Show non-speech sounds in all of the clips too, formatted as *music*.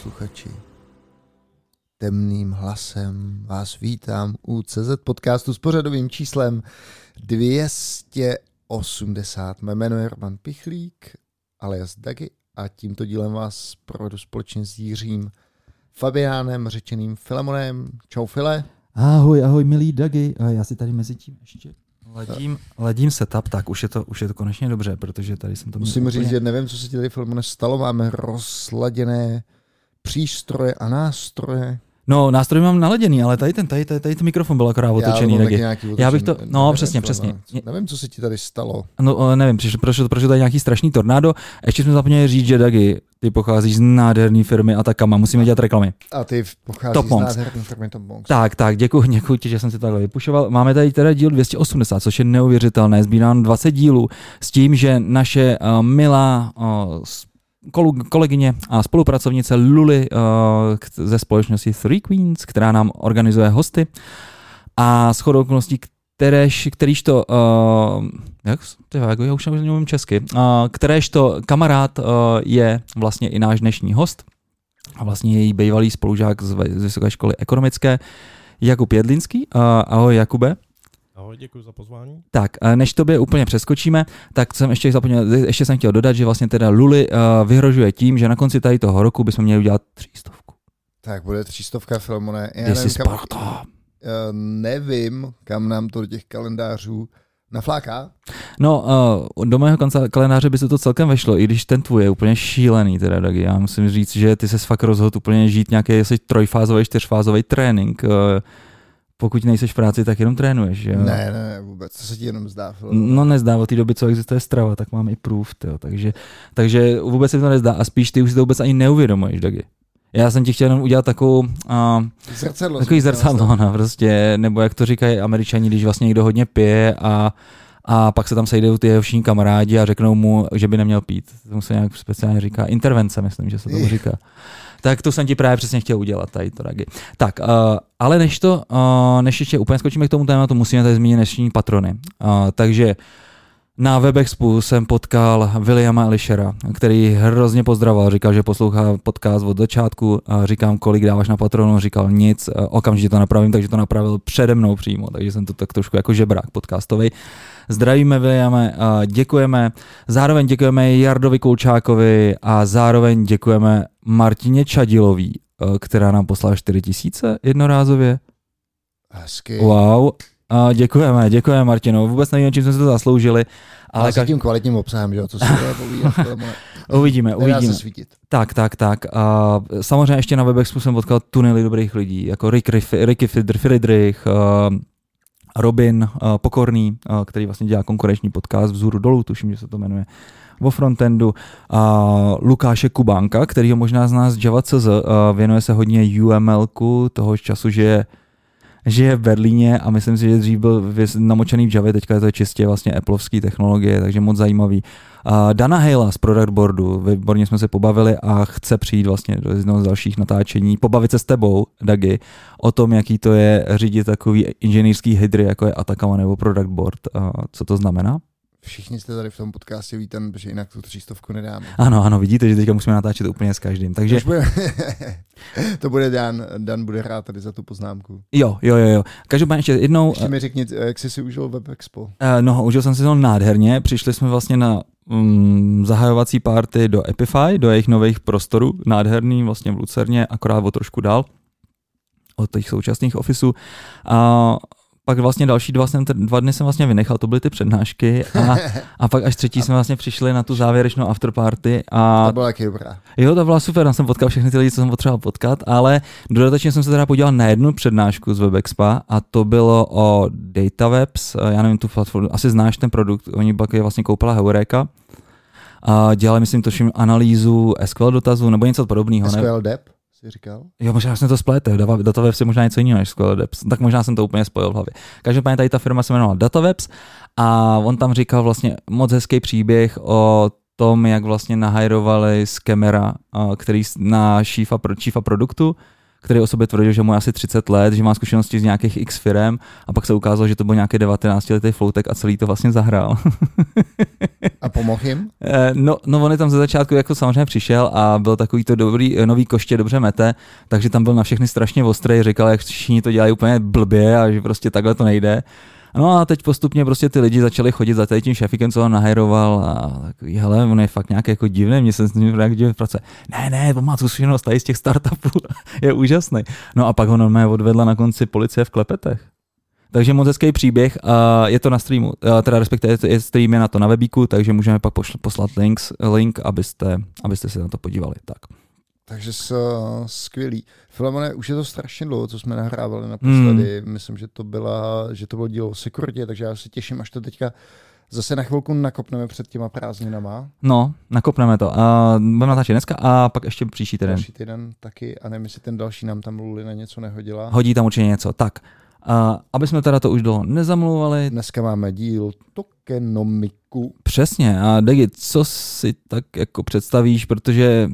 Posluchači, temným hlasem vás vítám u CZ podcastu s pořadovým číslem 280. Mé jméno je Roman Pichlík, alias Dagi, a tímto dílem vás provedu společně s Jiřím Fabiánem, řečeným Filemonem. Čau File. Ahoj, ahoj, milý Dagi. A já si tady mezi tím ještě Ledím, ledím setup, tak už je, to, už je to konečně dobře, protože tady jsem to Musím úplně... říct, že nevím, co se ti tady Filemone stalo. Máme rozladěné přístroje a nástroje. No, nástroj mám naladěný, ale tady ten, tady, tady, tady ten mikrofon byl akorát otočený. Já, otočený, Já bych to, no nevím, přesně, přesně. Nevím, co se ti tady stalo. No, nevím, prošlo, prošlo tady nějaký strašný tornádo. Ještě jsme zapomněli říct, že Dagi, ty pocházíš z nádherné firmy Atakama, musíme dělat reklamy. A ty pocházíš Top z nádherné firmy Top Monks. Tak, tak, děkuji, *laughs* děkuji ti, že jsem si takhle vypušoval. Máme tady teda díl 280, což je neuvěřitelné. Zbírám 20 dílů s tím, že naše uh, milá uh, kolegyně a spolupracovnice Luli uh, ze společnosti Three Queens, která nám organizuje hosty a s chodou okolností, kteréž, kterýž to, uh, jak, tyhle, já už nevím česky, uh, kteréž to kamarád uh, je vlastně i náš dnešní host a vlastně její bývalý spolužák z, z Vysoké školy ekonomické, Jakub Jedlinský. Uh, ahoj Jakube. Ahoj, děkuji za pozvání. Tak, než tobě úplně přeskočíme, tak jsem ještě zapomněl, ještě jsem chtěl dodat, že vlastně teda Luli uh, vyhrožuje tím, že na konci tady toho roku bychom měli udělat třístovku. Tak bude třístovka, Filmone. Já nevím, kam, uh, nevím, kam nám to do těch kalendářů nafláká? No, uh, do mého kalendáře by se to celkem vešlo, i když ten tvůj je úplně šílený, teda, Dagi. Já musím říct, že ty se fakt rozhodl úplně žít nějaký asi trojfázový, čtyřfázový trénink. Uh, pokud nejseš v práci, tak jenom trénuješ, že jo? Ne, ne, vůbec, to se ti jenom zdá. No nezdá, od té doby, co existuje strava, tak mám i proof, tyjo, takže, takže vůbec se to nezdá a spíš ty už si to vůbec ani neuvědomuješ, Dagi. Já jsem ti chtěl jenom udělat takovou, uh, zrcadlo, takový zrcadlo, no, prostě, nebo jak to říkají američani, když vlastně někdo hodně pije a a pak se tam sejdou ty jeho všichni kamarádi a řeknou mu, že by neměl pít. To se nějak speciálně říká. Intervence, myslím, že se tomu říká. Tak to jsem ti právě přesně chtěl udělat tady to, Ragi. Tak, uh, ale než to, uh, než ještě úplně skočíme k tomu tématu, musíme tady zmínit dnešní patrony. Uh, takže na Webexpu jsem potkal Williama Elishera, který hrozně pozdravoval, říkal, že poslouchá podcast od začátku, a říkám, kolik dáváš na patronu, říkal nic, okamžitě to napravím, takže to napravil přede mnou přímo, takže jsem to tak trošku jako žebrák podcastový. Zdravíme Williame, děkujeme, zároveň děkujeme Jardovi Kulčákovi a zároveň děkujeme Martině Čadilový, která nám poslala 4000 jednorázově. Hezky. Wow, a děkujeme, děkujeme Martino. Vůbec nevím, čím jsme se to zasloužili. Ale, ale s tím kvalitním obsahem, že jo, co se povídat. uvidíme, uvidíme. Tak, tak, tak. A samozřejmě ještě na Webexpu jsem potkal tunely dobrých lidí, jako Rick, Riff, Ricky Friedrich, uh, Robin uh, Pokorný, uh, který vlastně dělá konkurenční podcast Vzhůru dolů, tuším, že se to jmenuje vo frontendu, a Lukáše Kubánka, který ho možná zná z Java.cz, uh, věnuje se hodně UML toho času, že je žije v Berlíně a myslím si, že dřív byl namočený v Javě, teďka je to čistě vlastně Appleovský technologie, takže moc zajímavý. Dana Hejla z Product Boardu, výborně jsme se pobavili a chce přijít vlastně do jednoho z dalších natáčení, pobavit se s tebou, Dagi, o tom, jaký to je řídit takový inženýrský hydry, jako je Atacama nebo Product Board, co to znamená? Všichni jste tady v tom podcastě víten, že jinak tu třístovku nedáme. Ano, ano, vidíte, že teďka musíme natáčet úplně s každým. Takže... To bude, *laughs* to bude Dan, Dan bude hrát tady za tu poznámku. Jo, jo, jo. jo. Každopádně ještě jednou... Ještě mi řekni, jak jsi si užil Web Expo. Uh, no, užil jsem si to nádherně. Přišli jsme vlastně na um, zahajovací party do Epify, do jejich nových prostorů. Nádherný, vlastně v Lucerně, akorát o trošku dál od těch současných ofisů. A pak vlastně další dva, jsem, dva dny jsem vlastně vynechal, to byly ty přednášky a, a pak až třetí jsme vlastně přišli na tu závěrečnou afterparty. A, to byla taky dobrá. Jo, to byla super, tam jsem potkal všechny ty lidi, co jsem potřeboval potkat, ale dodatečně jsem se teda podíval na jednu přednášku z WebExpa a to bylo o DataWebs, já nevím tu platformu, asi znáš ten produkt, oni pak je vlastně koupila Heureka, a dělali, myslím, toším analýzu SQL dotazů nebo něco podobného. SQL ne? Dep? Jsi říkal? Jo, možná jsem to spletl, Datawebs je možná něco jiného než Depth, tak možná jsem to úplně spojil v hlavě. Každopádně tady ta firma se jmenovala Datawebs a on tam říkal vlastně moc hezký příběh o tom, jak vlastně nahajrovali z Kemera, který na šífa, šífa produktu, který o sobě tvrdil, že mu je asi 30 let, že má zkušenosti z nějakých X firm a pak se ukázalo, že to byl nějaký 19 letý floutek a celý to vlastně zahrál. a Pomohl jim? *laughs* Eh, No, no, on je tam ze začátku jako samozřejmě přišel a byl takový to dobrý, eh, nový koště, dobře mete, takže tam byl na všechny strašně ostrý, říkal, jak všichni to dělají úplně blbě a že prostě takhle to nejde. No a teď postupně prostě ty lidi začali chodit za tím šefikem, co ho nahajroval a takový, hele, on je fakt nějak jako divný, mě se s ním jak divně pracuje. Ne, ne, on má tu zkušenost tady z těch startupů, *laughs* je úžasný. No a pak ho normálně odvedla na konci policie v Klepetech. Takže moc hezký příběh a je to na streamu, teda respektive je stream je na to na webíku, takže můžeme pak poslat links, link, abyste, abyste se na to podívali. Tak. Takže s, skvělý. Filemone, už je to strašně dlouho, co jsme nahrávali naposledy. Mm. Myslím, že to, byla, že to bylo dílo o sekuritě, takže já se těším, až to teďka zase na chvilku nakopneme před těma prázdninama. No, nakopneme to. A budeme natáčet dneska a pak ještě příští týden. Další týden taky, a nevím, jestli ten další nám tam Lulina něco nehodila. Hodí tam určitě něco. Tak, a aby jsme teda to už do nezamluvali, Dneska máme díl tokenomiku. přesně. A Degi, co si tak jako představíš, protože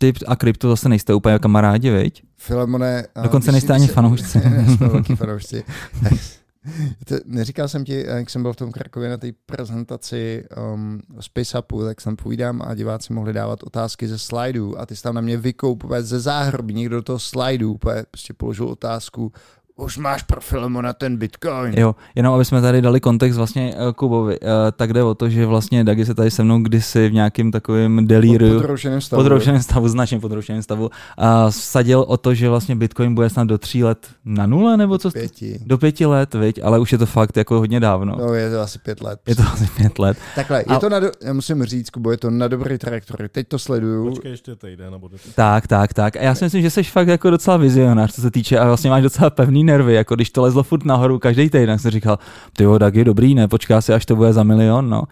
ty a krypto zase nejste úplně kamarádi, viď? Filemone... Dokonce nejste ani si- fanoušci. *laughs* Ne, jsme velký fanoušci. *laughs* Neříkal jsem ti, jak jsem byl v tom Krakově na té prezentaci um, SpaceUpu, tak jsem povídám a diváci mohli dávat otázky ze slajdů a ty jsi tam na mě vykoup úplně ze záhrobí, někdo do toho slajdu úplně prostě položil otázku, už máš pro na ten Bitcoin. Jo, jenom aby jsme tady dali kontext vlastně eh, Kubovi, eh, tak jde o to, že vlastně Dagi se tady se mnou kdysi v nějakým takovým delíriu, Podroušeném stavu. podroušeném stavu, značně podroušeném stavu, a vsadil o to, že vlastně Bitcoin bude snad do tří let na nule, nebo co? Pěti. Do pěti let, viď? ale už je to fakt jako hodně dávno. No, je to asi pět let. Je to asi pět let. Takhle, je A- to na, do, já musím říct, Kubo, je to na dobrý trajektory. Teď to sleduju. Počkej ještě týden nebo. Tak, tak, tak. A já si myslím, že jsi fakt jako docela vizionář, co se týče, a vlastně máš docela pevný nervy, jako když to lezlo furt nahoru každý týden, jsem říkal, ty jo, tak je dobrý, ne, počká si, až to bude za milion, no.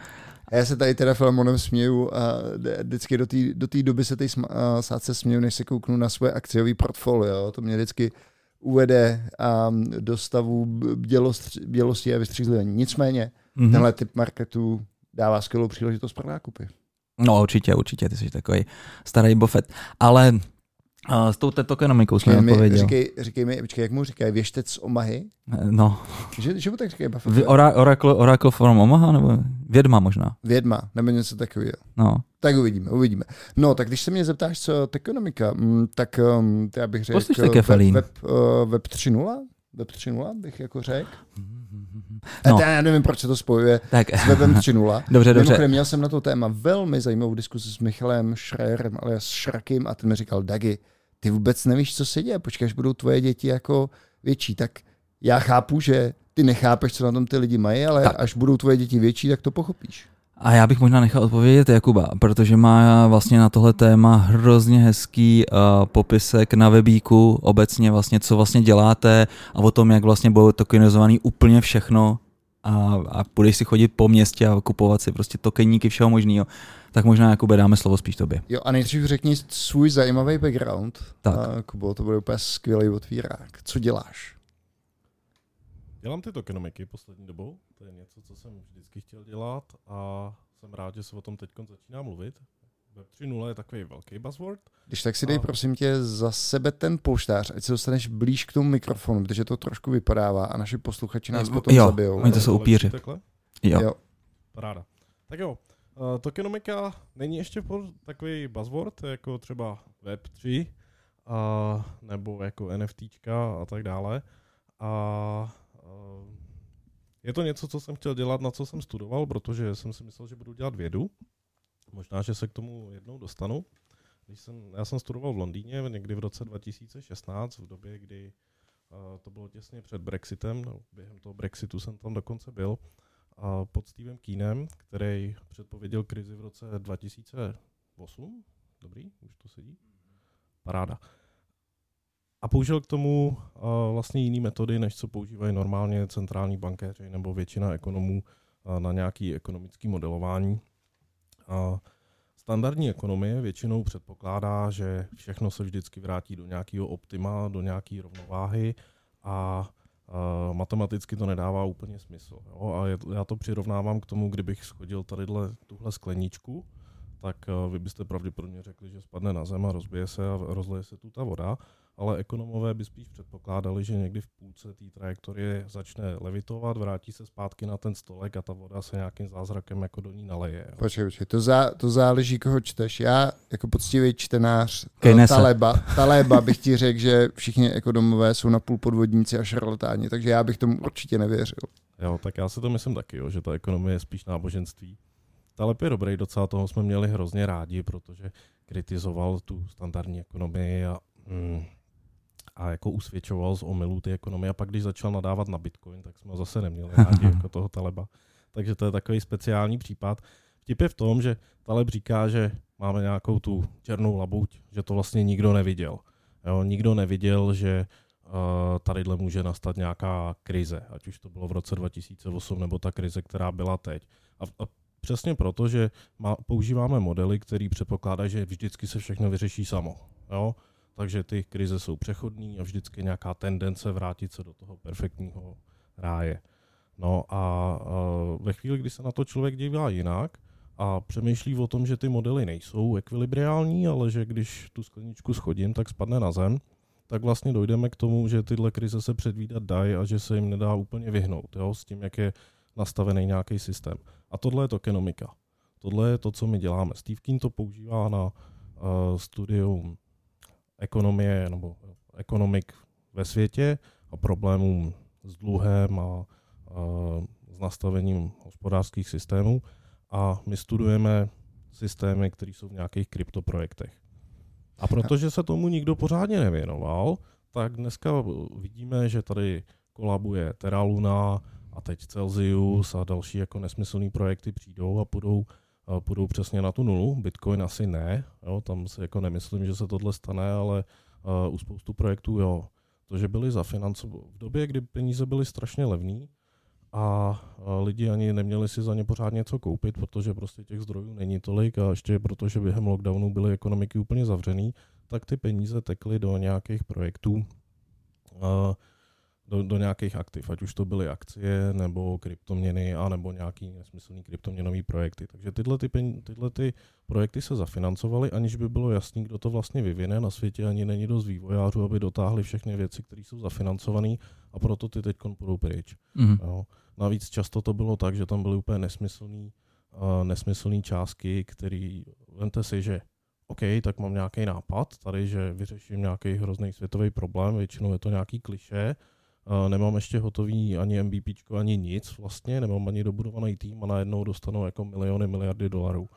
A Já se tady teda Filemonem směju a vždycky do té do té doby se a sádce směju, než se kouknu na svoje akciový portfolio. To mě vždycky uvede a, do stavu bělost, bělosti a vystřízlivání. Nicméně, Mhm. tenhle typ marketu dává skvělou příležitost pro nákupy. No určitě, určitě, ty jsi takový starý bofet. Ale uh, s tou tokenomikou jsme Říkej mi, odpověděl. říkej, říkej mi, počkej, jak mu říkají, věštec z Omahy? No, Že, že mu tak říkají Buffett? Ora- Oracle, Oracle from Omaha, nebo vědma možná. Vědma, nebo něco takového. No. Tak uvidíme, uvidíme. No, tak když se mě zeptáš, co ekonomika, mm, tak um, já bych řekl web, web, uh, web 3.0, web 3.0 bych jako řekl. No. No. Já nevím, proč se to spojuje Tak, s webem 3.0. *laughs* dobře, dobře. Mimochodem, měl jsem na to téma velmi zajímavou diskusi s Michalem Schreierem, ale s Šrakim a ten mi říkal, Dagi, ty vůbec nevíš, co se děje, počkej, až budou tvoje děti jako větší, tak já chápu, že ty nechápeš, co na tom ty lidi mají, ale tak. až budou tvoje děti větší, tak to pochopíš. A já bych možná nechal odpovědět Jakuba, protože má vlastně na tohle téma hrozně hezký uh, popisek na webíku, obecně vlastně, co vlastně děláte a o tom, jak vlastně bylo tokenizovaný úplně všechno a, a budeš si chodit po městě a kupovat si prostě tokeníky všeho možného, tak možná Jakube dáme slovo spíš tobě. Jo, a nejdřív řekni svůj zajímavý background. Tak. A, Kubo, to bude úplně skvělý otvírák. Co děláš? Dělám ty tokenomiky poslední dobou. To je něco, co jsem vždycky chtěl dělat a jsem rád, že se o tom teď začíná mluvit. Web 3.0 je takový velký buzzword. Když tak si dej A- prosím tě za sebe ten polštář, ať se dostaneš blíž k tomu mikrofonu, protože to trošku vypadává a naši posluchači nás Jo, potom jo, zabijou. oni to jsou upíři. Takhle? Jo. Jo. Paráda. Tak jo, uh, tokenomika není ještě takový buzzword, jako třeba Web3, uh, nebo jako NFTčka a tak dále. A uh, je to něco, co jsem chtěl dělat, na co jsem studoval, protože jsem si myslel, že budu dělat vědu. Možná, že se k tomu jednou dostanu. Když jsem, já jsem studoval v Londýně někdy v roce 2016, v době, kdy uh, to bylo těsně před Brexitem, no, během toho Brexitu jsem tam dokonce byl, a pod Stevem Keenem, který předpověděl krizi v roce 2008. Dobrý, už to sedí. Paráda. A použil k tomu uh, vlastně jiné metody, než co používají normálně centrální bankéři nebo většina ekonomů uh, na nějaký ekonomický modelování. Uh, standardní ekonomie většinou předpokládá, že všechno se vždycky vrátí do nějakého optima, do nějaké rovnováhy a Uh, matematicky to nedává úplně smysl. Jo? A já to přirovnávám k tomu, kdybych schodil tadyhle tuhle skleničku, tak uh, vy byste pravděpodobně řekli, že spadne na zem a rozbije se a rozleje se tu ta voda. Ale ekonomové by spíš předpokládali, že někdy v půlce té trajektorie začne levitovat, vrátí se zpátky na ten stolek a ta voda se nějakým zázrakem jako do ní naleje. Jo. Počkej, počkej, to, zá, to záleží, koho čteš. Já jako poctivý čtenář Keynese. Taleba, Taleba bych ti řekl, že všichni ekonomové jsou na půl podvodníci a šarlatáni, takže já bych tomu určitě nevěřil. Jo, tak já si to myslím taky, jo, že ta ekonomie je spíš náboženství. Taleb je dobrý, docela toho jsme měli hrozně rádi, protože kritizoval tu standardní ekonomii a, mm, a jako usvědčoval z omylů ty ekonomie a pak když začal nadávat na Bitcoin, tak jsme ho zase neměli *laughs* rádi jako toho Taleba. Takže to je takový speciální případ. Vtip je v tom, že Taleb říká, že máme nějakou tu černou labuť, že to vlastně nikdo neviděl. Jo, nikdo neviděl, že uh, tadyhle může nastat nějaká krize, ať už to bylo v roce 2008 nebo ta krize, která byla teď. A, a přesně proto, že má, používáme modely, které předpokládají, že vždycky se všechno vyřeší samo. Jo? Takže ty krize jsou přechodní a vždycky nějaká tendence vrátit se do toho perfektního ráje. No a ve chvíli, kdy se na to člověk dívá jinak a přemýšlí o tom, že ty modely nejsou ekvilibriální, ale že když tu skleničku schodím, tak spadne na zem, tak vlastně dojdeme k tomu, že tyhle krize se předvídat dají a že se jim nedá úplně vyhnout, jo, s tím, jak je nastavený nějaký systém. A tohle je tokenomika. Tohle je to, co my děláme. Steve Keen to používá na uh, studium ekonomie nebo ekonomik ve světě a problémům s dluhem a uh, s nastavením hospodářských systémů. A my studujeme systémy, které jsou v nějakých kryptoprojektech. A protože se tomu nikdo pořádně nevěnoval, tak dneska vidíme, že tady kolabuje Terra Luna a teď Celsius a další jako nesmyslné projekty přijdou a půjdou, a půjdou přesně na tu nulu. Bitcoin asi ne, jo, tam si jako nemyslím, že se tohle stane, ale uh, u spoustu projektů jo. To, že byly zafinancovány v době, kdy peníze byly strašně levný a, a lidi ani neměli si za ně pořád něco koupit, protože prostě těch zdrojů není tolik a ještě protože během lockdownu byly ekonomiky úplně zavřený, tak ty peníze tekly do nějakých projektů, uh, do, do nějakých aktiv, ať už to byly akcie, nebo kryptoměny, a nebo nějaký nesmyslný kryptoměnový projekty. Takže tyhle, ty, tyhle ty projekty se zafinancovaly, aniž by bylo jasný, kdo to vlastně vyvine. Na světě ani není dost vývojářů, aby dotáhli všechny věci, které jsou zafinancované a proto ty teď půjdou pryč. Mhm. Jo. Navíc často to bylo tak, že tam byly úplně nesmyslný, uh, nesmyslný částky, který, vemte si, že OK, tak mám nějaký nápad tady, že vyřeším nějaký hrozný světový problém, většinou je to nějaký kliše, nemám ještě hotový ani MVP, ani nic vlastně, nemám ani dobudovaný tým a najednou dostanu jako miliony, miliardy dolarů.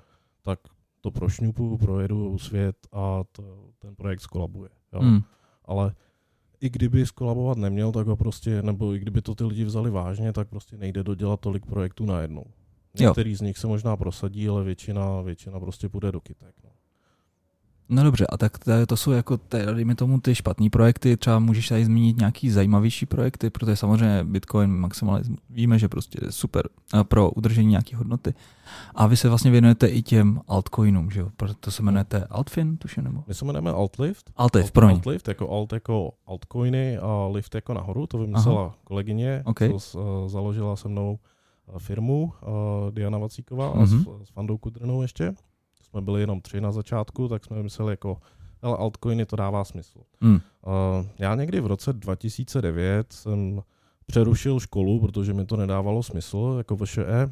Tak to prošňupu, projedu svět a to, ten projekt skolabuje. Jo. Mm. Ale i kdyby skolabovat neměl, tak ho prostě, nebo i kdyby to ty lidi vzali vážně, tak prostě nejde dodělat tolik projektů najednou. Některý z nich se možná prosadí, ale většina, většina prostě půjde do kytek. No. No dobře, a tak to, to jsou jako, dejme tomu, ty špatné projekty, třeba můžeš tady zmínit nějaký zajímavější projekty, protože samozřejmě Bitcoin maximalismus víme, že prostě je super eh, pro udržení nějaké hodnoty. A vy se vlastně věnujete i těm altcoinům, že jo? Proto se jmenujete Altfin, tuším, nebo? My se jmenujeme Altlift. Altlift, promiň. Altlift, jako alt jako altcoiny a lift jako nahoru, to vymyslela Aha. kolegyně, Okay. co s, uh, založila se mnou uh, firmu uh, Diana Vacíková Mhm. a s, s Fandou Kudrnou ještě. Jsme byli jenom tři na začátku, tak jsme mysleli jako, ale altcoiny to dává smysl. Mm. Uh, já někdy v roce 2009 jsem přerušil školu, protože mi to nedávalo smysl jako VŠE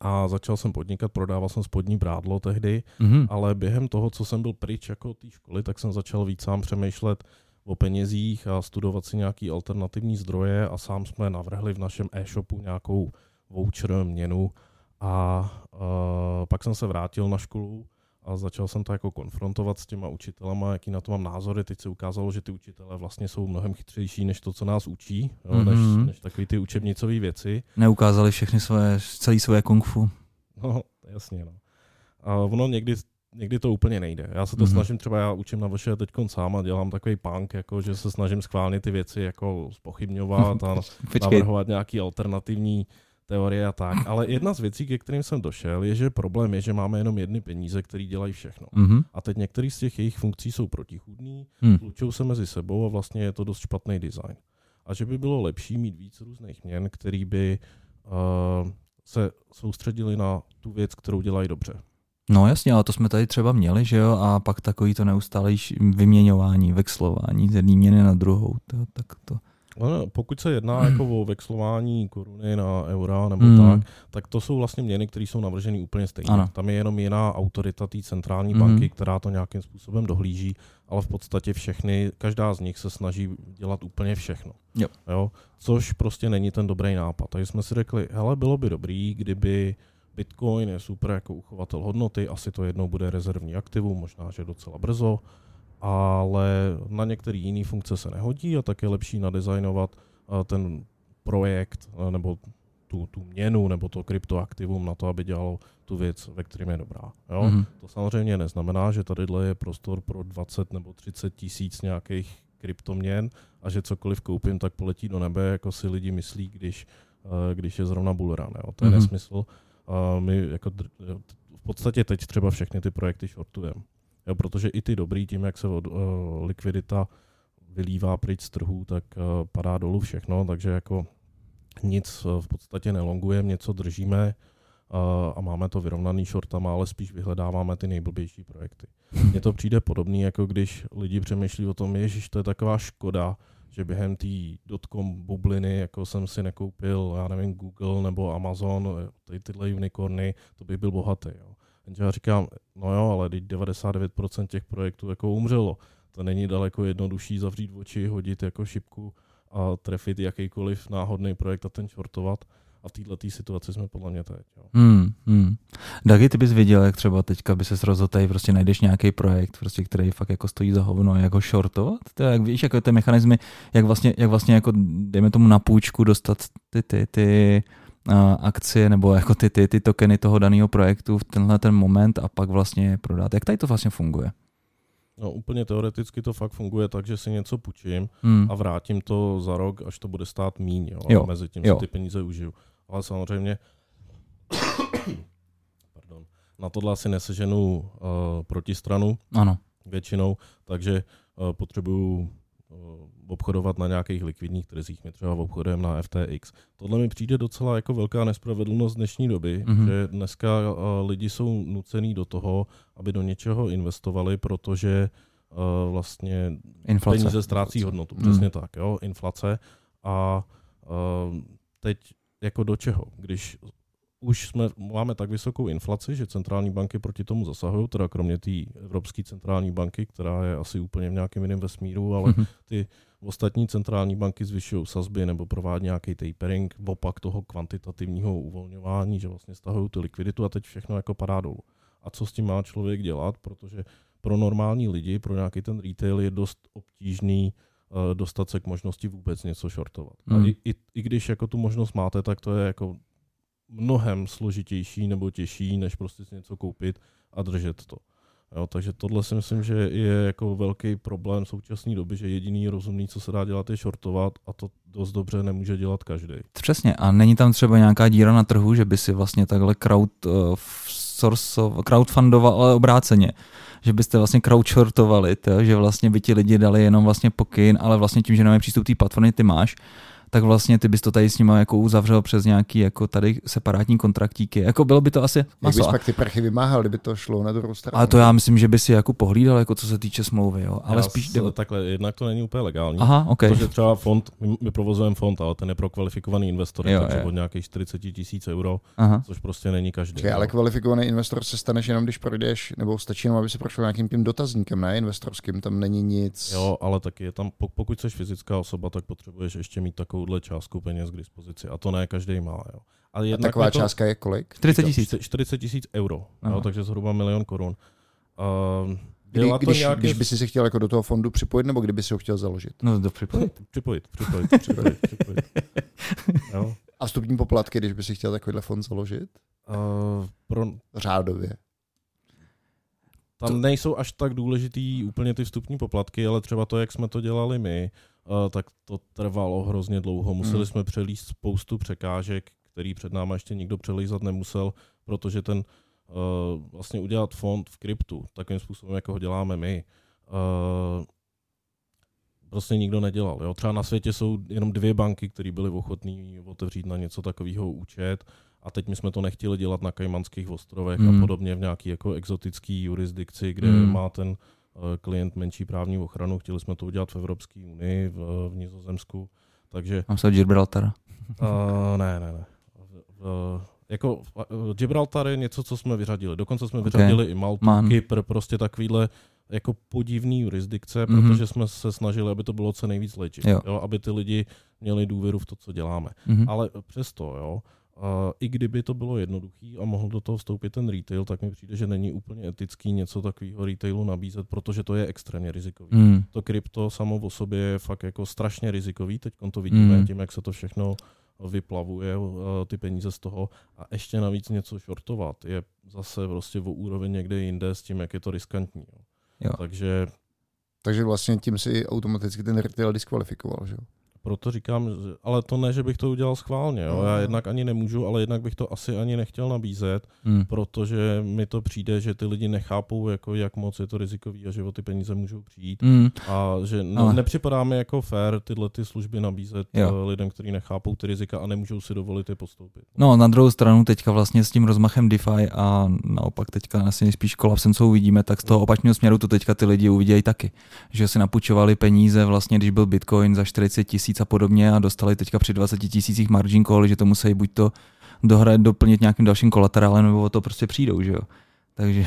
a začal jsem podnikat, prodával jsem spodní brádlo tehdy, Mhm. ale během toho, co jsem byl pryč jako té školy, tak jsem začal víc sám přemýšlet o penězích a studovat si nějaký alternativní zdroje a sám jsme navrhli v našem e-shopu nějakou voucher měnu a uh, pak jsem se vrátil na školu a začal jsem to jako konfrontovat s těma učitelama, jaký na to mám názory. Teď se ukázalo, že ty učitelé vlastně jsou mnohem chytřejší než to, co nás učí, jo, Mhm. než, než takové ty učebnicové věci. Neukázali všechny svoje, celý svoje kung fu. No, jasně, no. A ono někdy, někdy to úplně nejde. Já se to Mhm. mm-hmm. snažím, třeba já učím na vaše teď sám a dělám takový punk, jako že se snažím schválně ty věci jako spochybňovat a *laughs* navrhovat nějaký alternativní teorie a tak. Ale jedna z věcí, ke kterým jsem došel, je, že problém je, že máme jenom jedny peníze, které dělají všechno. mhm. A teď některé z těch jejich funkcí jsou protichůdný, Hm. tlučou se mezi sebou a vlastně je to dost špatný design. A že by bylo lepší mít víc různých měn, který by uh, se soustředili na tu věc, kterou dělají dobře. No jasně, ale to jsme tady třeba měli, že jo, a pak takový to neustále vyměňování, vexlování z jedné měny na druhou, to, tak to... No, pokud se jedná *clears throat* jako o vexlování koruny na eura nebo Hmm. tak, tak to jsou vlastně měny, které jsou navrženy úplně stejně. Ano. Tam je jenom jiná autorita té centrální Mhm. banky, která to nějakým způsobem dohlíží, ale v podstatě všechny, každá z nich se snaží dělat úplně všechno. Jo. Jo? Což prostě není ten dobrý nápad. Takže jsme si řekli, hele, bylo by dobrý, kdyby Bitcoin je super jako uchovatel hodnoty, asi to jednou bude rezervní aktivum, možná, že docela brzo, ale na některé jiné funkce se nehodí a tak je lepší nadizajnovat eh, ten projekt eh, nebo tu, tu měnu nebo to kryptoaktivum na to, aby dělalo tu věc, ve kterém je dobrá. Jo? Mhm. To samozřejmě neznamená, že tadyhle je prostor pro 20 nebo 30 tisíc nějakých kryptoměn a že cokoliv koupím, tak poletí do nebe, jako si lidi myslí, když, eh, když je zrovna bullrun. Jo? To je Mhm. nesmysl. A my jako v podstatě teď třeba všechny ty projekty shortujeme. Jo, protože i ty dobrý, tím jak se od, uh, likvidita vylívá pryč z trhu, tak uh, padá dolů všechno, takže jako nic uh, v podstatě nelongujeme, něco držíme uh, a máme to vyrovnaný shortama, ale spíš vyhledáváme ty nejblbější projekty. Mně to přijde podobný, jako když lidi přemýšlí o tom, ježiš, to je taková škoda, že během té dotcom bubliny, jako jsem si nekoupil, já nevím, Google nebo Amazon, ty, tyhle unicorny, to bych byl bohatý. Jo. Jenže já říkám, no jo, ale teď 99% těch projektů jako umřelo. To není daleko jednodušší zavřít oči, hodit jako šipku a trefit jakýkoliv náhodný projekt a ten shortovat. A v této situaci jsme podle mě teď. Jo. Hmm, hmm. Dagi, ty bys viděl, jak třeba teďka by se rozhodl, tady prostě najdeš nějaký projekt, prostě, který fakt jako stojí za hovno, jak ho shortovat? To jak víš, jako ty mechanismy, jak vlastně, jak vlastně jako, dejme tomu na půjčku dostat ty, ty, ty uh, akcie nebo jako ty, ty, ty tokeny toho daného projektu v tenhle ten moment a pak vlastně je prodat. Jak tady to vlastně funguje? No úplně teoreticky to fakt funguje tak, že si něco půjčím Hmm. a vrátím to za rok, až to bude stát míň. Jo, Jo, a mezi tím jo. si ty peníze užiju. Ale samozřejmě *coughs* pardon, na tohle asi neseženu uh, protistranu Ano. většinou, takže uh, potřebuju obchodovat na nějakých likvidních trzích, my třeba obchodujeme na FTX. Tohle mi přijde docela jako velká nespravedlnost dnešní doby, Mhm. mm-hmm. že dneska uh, lidi jsou nucený do toho, aby do něčeho investovali, protože uh, vlastně Inflace. peníze ztrácí hodnotu. Mm. Přesně tak, jo, inflace. A teď jako do čeho? Když už jsme, máme tak vysokou inflaci, že centrální banky proti tomu zasahují, teda kromě té Evropské centrální banky, která je asi úplně v nějakém jiném vesmíru, ale Mhm. ostatní centrální banky zvyšují sazby nebo provádí nějaký tapering, opak toho kvantitativního uvolňování, že vlastně stahují tu likviditu a teď všechno jako padá dolů. A co s tím má člověk dělat, protože pro normální lidi, pro nějaký ten retail je dost obtížný uh, dostat se k možnosti vůbec něco shortovat. Hmm. A i, i, i když jako tu možnost máte, tak to je jako mnohem složitější nebo těžší, než prostě si něco koupit a držet to. Jo, takže tohle si myslím, že je jako velký problém současné doby, že jediný rozumný, co se dá dělat, je shortovat a to dost dobře nemůže dělat každý. Přesně. A není tam třeba nějaká díra na trhu, že by si vlastně takhle crowd, uh, source, crowdfundoval, ale obráceně. Že byste vlastně crowdshortovali, to, že vlastně by ti lidi dali jenom vlastně pokyn, ale vlastně tím, že nemají přístup té platformy, ty máš, tak vlastně ty bys to tady s nimi jako uzavřel přes nějaký jako tady separátní kontraktíky. Jako bylo by to asi Jak maso. bys pak ty prachy vymáhal, kdyby to šlo na druhou stranu? Ale to já myslím, že by si jako pohlídal, jako co se týče smlouvy, jo. Ale Já spíš s- jde o... takhle, jednak to není úplně legální. Aha, ok. Protože třeba fond, my, my provozujeme fond, ale ten je pro kvalifikovaný investory, Jo, takže jo. od nějakých 40 tisíc euro, Aha. což prostě není každý. Čekaj, ale kvalifikovaný investor se staneš jenom, když projdeš, nebo stačí jenom, aby se prošel nějakým tím dotazníkem, ne investorským, tam není nic. Jo, ale taky je tam, po- pokud jsi fyzická osoba, tak potřebuješ ještě mít takovouhle částku peněz k dispozici. A to ne každý má. Jo. Ale A jednak taková to, částka je kolik? 40 tisíc. 40 tisíc euro, Aha. jo, takže zhruba milion korun. Uh, Kdy, když, nějaký... když by si se chtěl jako do toho fondu připojit, nebo kdyby si ho chtěl založit? No to připojit. Připojit, připojit, připojit, připojit. *laughs* Jo. A vstupní poplatky, když by si chtěl takovýhle fond založit? Uh, pro, Řádově. Tam To- nejsou až tak důležitý úplně ty vstupní poplatky, ale třeba to, jak jsme to dělali my, uh, tak to trvalo hrozně dlouho. Museli Hmm. jsme přelíst spoustu překážek, který před náma ještě nikdo přelízat nemusel, protože ten uh, vlastně udělat fond v kryptu, takovým způsobem, jako ho děláme my, uh, prostě nikdo nedělal. Jo? Třeba na světě jsou jenom dvě banky, které byly ochotné otevřít na něco takového účet A teď my jsme to nechtěli dělat na Kajmanských ostrovech Hmm. a podobně v nějaký jako exotický jurisdikci, kde Hmm. má ten eh, klient menší právní ochranu. Chtěli jsme to udělat v Evropské unii, v, v Nizozemsku. Takže Mám se od Gibraltara. Uh, ne, ne, ne. V, v, jako uh, Gibraltar je něco, co jsme vyřadili. Dokonce jsme Ok. vyřadili i Maltu, Man. Kypr, prostě takovýhle jako podivný jurisdikce, Mhm. protože jsme se snažili, aby to bylo co nejvíc legit, Jo. jo, aby ty lidi měli důvěru v to, co děláme. Mhm. Ale přesto, jo, uh, i kdyby to bylo jednoduchý a mohl do toho vstoupit ten retail, tak mi přijde, že není úplně etický něco takového retailu nabízet, protože to je extrémně rizikový Mm. to krypto samo o sobě je fakt jako strašně rizikový. Teď to vidíme Mm. tím, jak se to všechno vyplavuje, eh, ty peníze z toho. A ještě navíc něco shortovat je zase prostě o úroveň někde jinde s tím, jak je to riskantní. Jo. Jo. Takže Takže vlastně tím si automaticky ten retail diskvalifikoval, že jo? Proto říkám, ale to ne, že bych to udělal schválně. Jo. Já No. jednak ani nemůžu, ale jednak bych to asi ani nechtěl nabízet, Mm. protože mi to přijde, že ty lidi nechápou, jako jak moc je to rizikový a že o ty peníze můžou přijít. Mm. A že no, Ale- nepřipadá mi jako fair tyhle ty služby nabízet Jo. jo. lidem, kteří nechápou ty rizika a nemůžou si dovolit je postoupit. No, na druhou stranu teďka vlastně s tím rozmachem DeFi a naopak teďka asi nejspíš kolapsem, co uvidíme, tak z toho opačného směru to teďka ty lidi uvidějí taky. Že si napůjčovali peníze vlastně, když byl Bitcoin za 40 tisíc a podobně a dostali teďka při 20 tisících margin call, že to musí buď to dohrát, doplnit nějakým dalším kolaterálem, nebo o to prostě přijdou, že jo. Takže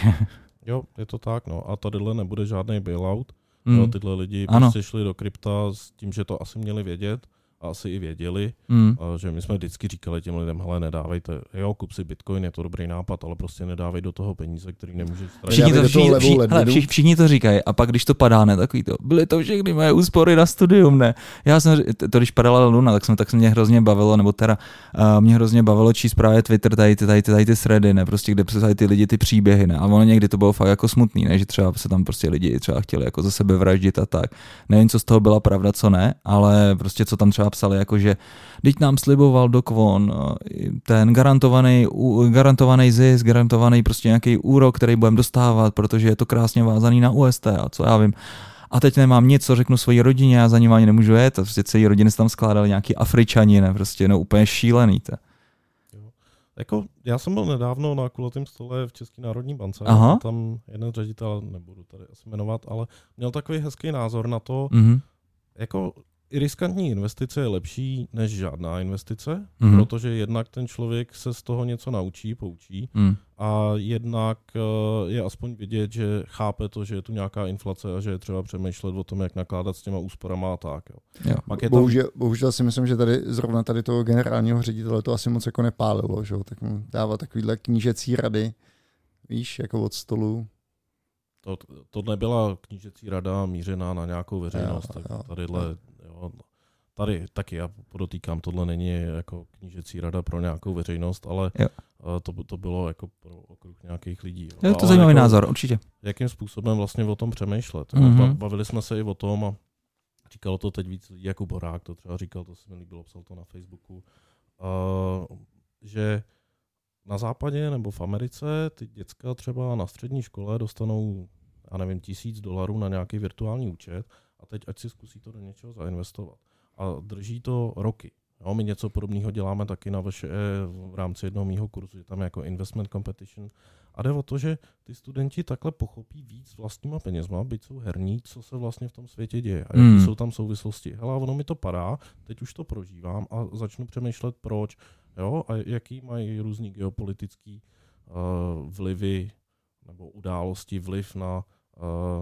Jo, je to tak, no. A tadyhle nebude žádný bailout. mm, Jo, tyhle lidi Ano. prostě šli do krypta s tím, že to asi měli vědět a asi i věděli, mm, že my jsme vždycky říkali těm lidem, hele, nedávejte, jo, kup si Bitcoin, je to dobrý nápad, ale prostě nedávej do toho peníze, který nemůžeš ztratit. Všichni to, všichni, všichni, hele, všichni, všichni to říkají a pak když to padá, ne, takový to, byly to všechny moje úspory na studium, ne. Já jsem, to, když padala Luna, tak, jsem, tak se mě hrozně bavilo, nebo teda uh, mě hrozně bavilo číst právě Twitter, tady, ty- tady, ty- tady ty thready, ne, prostě kde psali ty lidi ty příběhy, ne. A ono někdy to bylo fakt jako smutný, ne, že třeba se tam prostě lidi třeba chtěli jako za sebe vraždit a tak. Nevím, co z toho byla pravda, co ne, ale prostě co tam třeba psali, jako že Teď nám sliboval do Kvon eh, ten garantovaný, garantovaný zisk, garantovaný prostě nějaký úrok, který budeme dostávat, protože je to krásně vázaný na UST a co já vím. A teď nemám nic, co řeknu svojí rodině, já za ním ani nemůžu jet, to prostě celý rodiny se tam skládali nějaký Afričani, ne, prostě no úplně šílený. To. Jako, já jsem byl nedávno na kulatém stole v České národní bance. Aha. a Tam jeden ředitel, nebudu tady asi jmenovat, ale měl takový hezký názor na to, Mhm. jako riskantní investice je lepší než žádná investice, Mhm. protože jednak ten člověk se z toho něco naučí, poučí Mm. a jednak eh, je aspoň vidět, že chápe to, že je tu nějaká inflace a že je třeba přemýšlet o tom, jak nakládat s těma úsporama a tak. Jo. Jo. Pak je tam, Bohužel, bohužel si myslím, že tady zrovna tady toho generálního ředitele to asi moc jako nepálilo, že? tak mu dává takovýhle knížecí rady, víš, jako od stolu. to, to nebyla knížecí rada mířená na nějakou veřejnost, Jo, tak jo. tadyhle, jo, tady taky já podotýkám, tohle není jako knížecí rada pro nějakou veřejnost, ale Jo. eh, to, to bylo jako pro okruh nějakých lidí. Jo. Je to zajímavý jako, názor, určitě. jakým způsobem vlastně o tom přemýšlet. Mhm. Mm-hmm. Bavili jsme se i o tom a říkalo to teď víc lidí, jako Borák to třeba říkal, to se mi líbilo, psal to na Facebooku, uh, že na západě nebo v Americe ty děcka třeba na střední škole dostanou, já nevím, tisíc dolarů na nějaký virtuální účet a teď ať si zkusí to do něčeho zainvestovat. A drží to roky. Jo, my něco podobného děláme taky na VŠE v rámci jednoho mýho kurzu, že tam je jako investment competition. A jde o to, že ty studenti takhle pochopí víc vlastníma penězma, byť jsou herní, co se vlastně v tom světě děje a jaký Mm. jsou tam souvislosti. Hele, ono mi to padá, teď už to prožívám a začnu přemýšlet proč, jo, a jaký mají různý geopolitický uh, vlivy nebo události vliv na,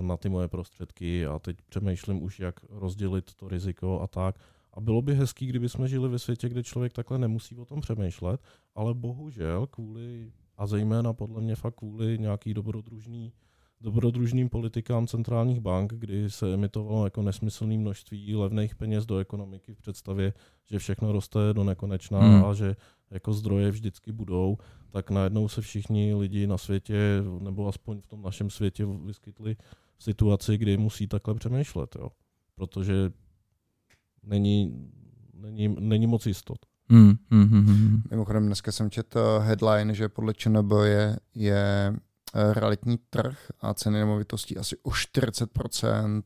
na ty moje prostředky a teď přemýšlím už, jak rozdělit to riziko a tak. A bylo by hezký, kdyby jsme žili ve světě, kde člověk takhle nemusí o tom přemýšlet, ale bohužel kvůli, a zejména podle mě fakt kvůli nějaký dobrodružný, dobrodružným politikám centrálních bank, kdy se emitovalo jako nesmyslné množství levných peněz do ekonomiky v představě, že všechno roste do nekonečna Hmm. a že jako zdroje vždycky budou, tak najednou se všichni lidi na světě, nebo aspoň v tom našem světě vyskytli v situaci, kdy musí takhle přemýšlet, jo. Protože není, není, není moc jistot. Mm, mm, mm, mm. Mimochodem dneska jsem četl headline, že podle ČNB je, je realitní trh a ceny nemovitostí asi o 40%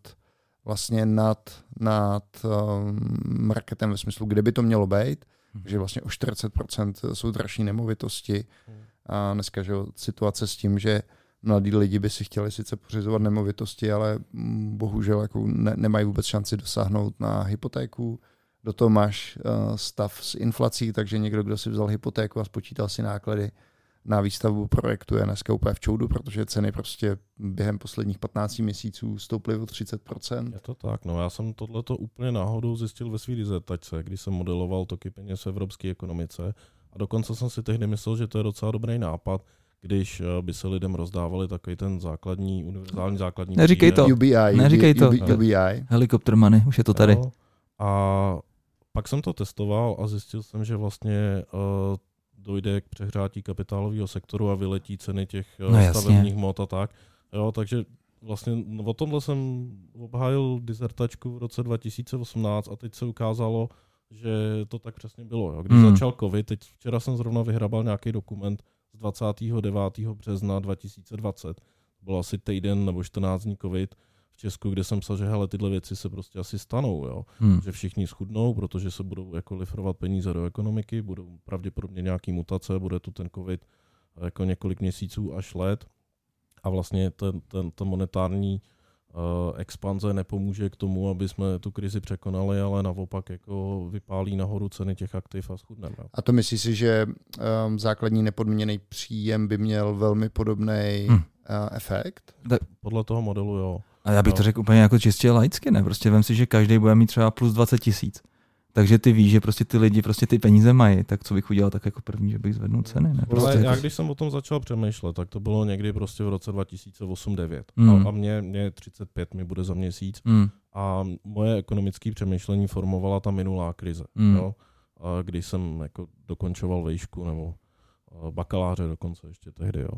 vlastně nad, nad um, marketem ve smyslu, kde by to mělo být. Mhm. že vlastně o 40% jsou dražší nemovitosti. Hmm. A dneska že situace s tím, že mladí lidi by si chtěli sice pořizovat nemovitosti, ale bohužel jako ne, nemají vůbec šanci dosáhnout na hypotéku. Do toho máš uh, stav s inflací, takže někdo, kdo si vzal hypotéku a spočítal si náklady na výstavbu projektu je dneska úplně v čoudu, protože ceny prostě během posledních 15 měsíců stouply o 30%. Je to tak, no já jsem tohleto úplně náhodou zjistil ve své dizertačce, když jsem modeloval toky peněz v evropské ekonomice a dokonce jsem si tehdy myslel, že to je docela dobrý nápad, když eh, by se lidem rozdávali takový ten základní, univerzální základní Neříkej příjem. to. UBI, Neříkej to. UBI, UBI. Helikopter money, už je to tady. Jo. A pak jsem to testoval a zjistil jsem, že vlastně uh, dojde k přehrátí kapitálového sektoru a vyletí ceny těch uh, No stavebních hmot a tak. Jo, takže vlastně no, o tomhle jsem obhájil dizertačku v roce 2018 a teď se ukázalo, že to tak přesně bylo. Jo. Když Hmm. začal covid, teď včera jsem zrovna vyhrabal nějaký dokument z 29. března 2020. Byl asi týden nebo 14 dní covid Česku, kde jsem psal, že hele, tyhle věci se prostě asi stanou. Jo Hmm. že všichni schudnou, protože se budou jako lifrovat peníze do ekonomiky, budou pravděpodobně nějaký mutace, bude tu ten covid jako několik měsíců až let a vlastně ten, ten, ta monetární uh, expanze nepomůže k tomu, aby jsme tu krizi překonali, ale naopak jako vypálí nahoru ceny těch aktiv a schudneme. jo. A to myslíš si, že um, základní nepodmíněný příjem by měl velmi podobný Hm. uh, efekt? Podle toho modelu, jo. A já bych to No. řekl úplně jako čistě laicky, ne? Prostě vem si, že každý bude mít třeba plus 20 tisíc. Takže ty víš, že prostě ty lidi prostě ty peníze mají, tak co bych udělal tak jako první, že bych zvednul ceny, ne? Prostě Ale já když jsem o tom začal přemýšlet, tak to bylo někdy prostě v roce 2008-2009. Hmm. A, a mě, mě 35 mi bude za měsíc. Hmm. A moje ekonomické přemýšlení formovala ta minulá krize. Mm. Jo? A když jsem jako dokončoval vejšku nebo bakaláře dokonce ještě tehdy. Jo?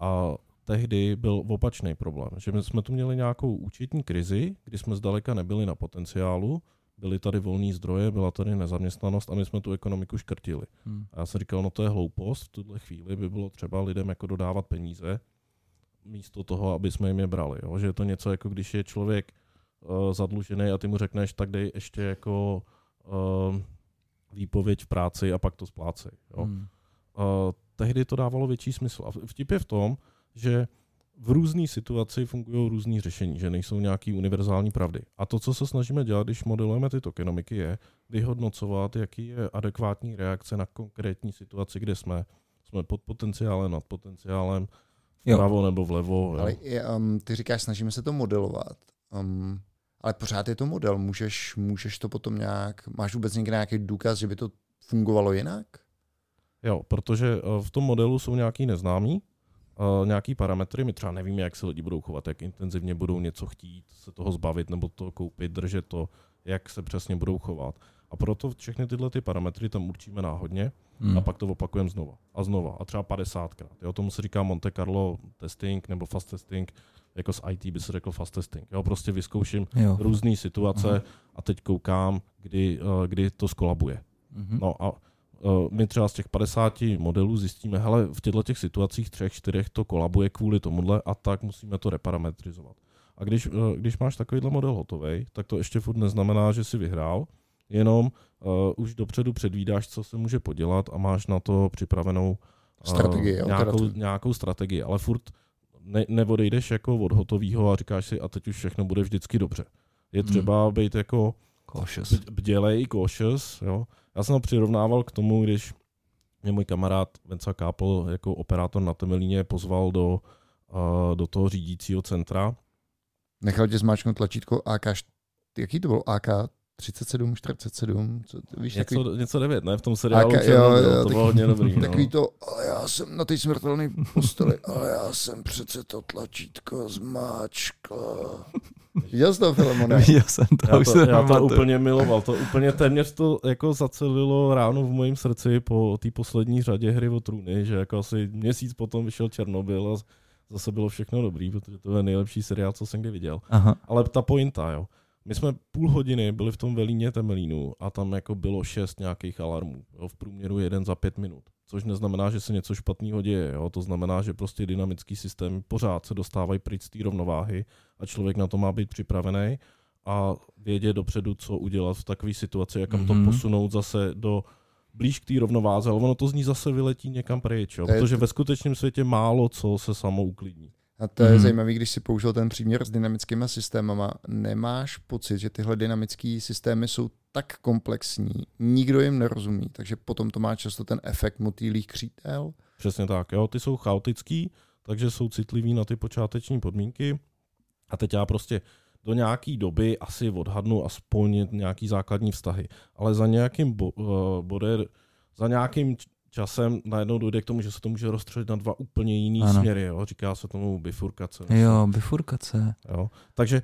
A tehdy byl opačný problém, že my jsme tu měli nějakou účetní krizi, kdy jsme zdaleka nebyli na potenciálu, byly tady volné zdroje, byla tady nezaměstnanost a my jsme tu ekonomiku škrtili. Hmm. A já jsem říkal, no to je hloupost, v tuhle chvíli by bylo třeba lidem jako dodávat peníze, místo toho, aby jsme jim je brali. Jo? Že je to něco jako když je člověk uh, zadlužený a ty mu řekneš, tak dej ještě jako uh, výpověď v práci a pak to splácej. Jo? Hmm. Uh, tehdy to dávalo větší smysl. A vtip je v tom, že v různé situaci fungují různý řešení, že nejsou nějaký univerzální pravdy. A to, co se snažíme dělat, když modelujeme ty tokenomiky, je vyhodnocovat, jaký je adekvátní reakce na konkrétní situaci, kde jsme. Jsme pod potenciálem, nad potenciálem, Jo. vpravo nebo vlevo. Jo. Ale um, ty říkáš, snažíme se to modelovat. Um, ale pořád je to model. Můžeš, můžeš to potom nějak, máš vůbec někde nějaký důkaz, že by to fungovalo jinak? Jo, protože eh, v tom modelu jsou nějaký neznámí, eh, nějaký parametry, my třeba nevíme, jak se lidi budou chovat, jak intenzivně budou něco chtít, se toho zbavit nebo to koupit, držet to, jak se přesně budou chovat. A proto všechny tyhle ty parametry tam určíme náhodně Hmm. a pak to opakujeme znova a znova a třeba 50krát. Jo, tomu se říká Monte Carlo testing nebo fast testing, jako z IT by se řekl fast testing. Jo, prostě vyzkouším Jo. různé situace Aha. a teď koukám, kdy, eh, kdy to skolabuje. Mhm. No a my třeba z těch 50 modelů zjistíme, hele, v těchto těch situacích třech, čtyřech to kolabuje kvůli tomuhle a tak musíme to reparametrizovat. A když, uh, když máš takovýhle model hotový, tak to ještě furt neznamená, že si vyhrál, jenom uh, už dopředu předvídáš, co se může podělat a máš na to připravenou uh, Strategii, nějakou, nějakou strategii, ale furt ne, neodejdeš jako od hotového a říkáš si, a teď už všechno bude vždycky dobře. Je Hmm. třeba být jako Cautious. bdělej, cautious, jo. Já jsem ho přirovnával k tomu, když mě můj kamarád Venca Kápl jako operátor na Temelíně pozval do, uh, do toho řídícího centra. Nechal tě zmáčknout tlačítko AK, jaký to byl AK 37, 47, co, to, víš, Něco, takový, něco devět, ne? V tom seriálu AK, jo, Černobyl, jo, to tak- bylo hodně dobrý. *laughs* takový no. to, ale já jsem na té smrtelné posteli, ale já jsem přece to tlačítko zmáčkl. Viděl jsi to, Filemone? *laughs* Viděl jsem to, Já už to, se já to úplně miloval, to úplně téměř to jako zacelilo ráno v mojím srdci po té poslední řadě hry o trůny, že jako asi měsíc potom vyšel Černobyl a zase bylo všechno dobrý, protože to je nejlepší seriál, co jsem kdy viděl. Aha. Ale ta pointa, jo. My jsme půl hodiny byli v tom Velíně Temelínu a tam jako bylo šest nějakých alarmů. Jo, v průměru jeden za pět minut. Což neznamená, že se něco špatného děje. Jo. To znamená, že prostě dynamický systém pořád se dostávají pryč z té rovnováhy a člověk na to má být připravený a vědět dopředu, co udělat v takové situaci, jak mm-hmm. to Mhm. posunout zase do blíž k té rovnováze, ale ono to z ní zase vyletí někam pryč, jo? Protože to- ve skutečném světě málo co se samo uklidní. A to je Mhm. zajímavé, když si použil ten příměr s dynamickými systémama. Nemáš pocit, že tyhle dynamické systémy jsou tak komplexní, nikdo jim nerozumí, takže potom to má často ten efekt motýlých křítel. Přesně tak, jo, ty jsou chaotický, takže jsou citliví na ty počáteční podmínky. A teď já prostě do nějaký doby asi odhadnu aspoň nějaký základní vztahy. Ale za nějakým bo, uh, bode, za nějakým časem najednou dojde k tomu, že se to může rozstřelit na dva úplně jiný Ano. směry. Jo? Říká se tomu bifurkace. Jo, bifurkace. Jo? Takže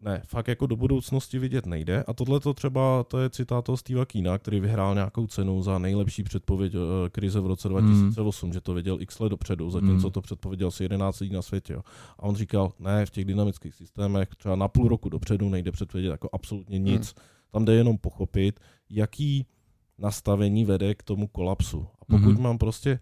ne, fakt jako do budoucnosti vidět nejde. A tohle to třeba, to je citát toho Steva Keena, který vyhrál nějakou cenu za nejlepší předpověď eh, krize v roce 2008, že to věděl x let dopředu, zatímco Mm. to předpověděl asi 11 lidí na světě. Jo. A on říkal, ne, v těch dynamických systémech třeba na půl roku dopředu nejde předpovědět jako absolutně nic. Tam jde jenom pochopit, jaký nastavení vede k tomu kolapsu. A pokud Mhm. mám prostě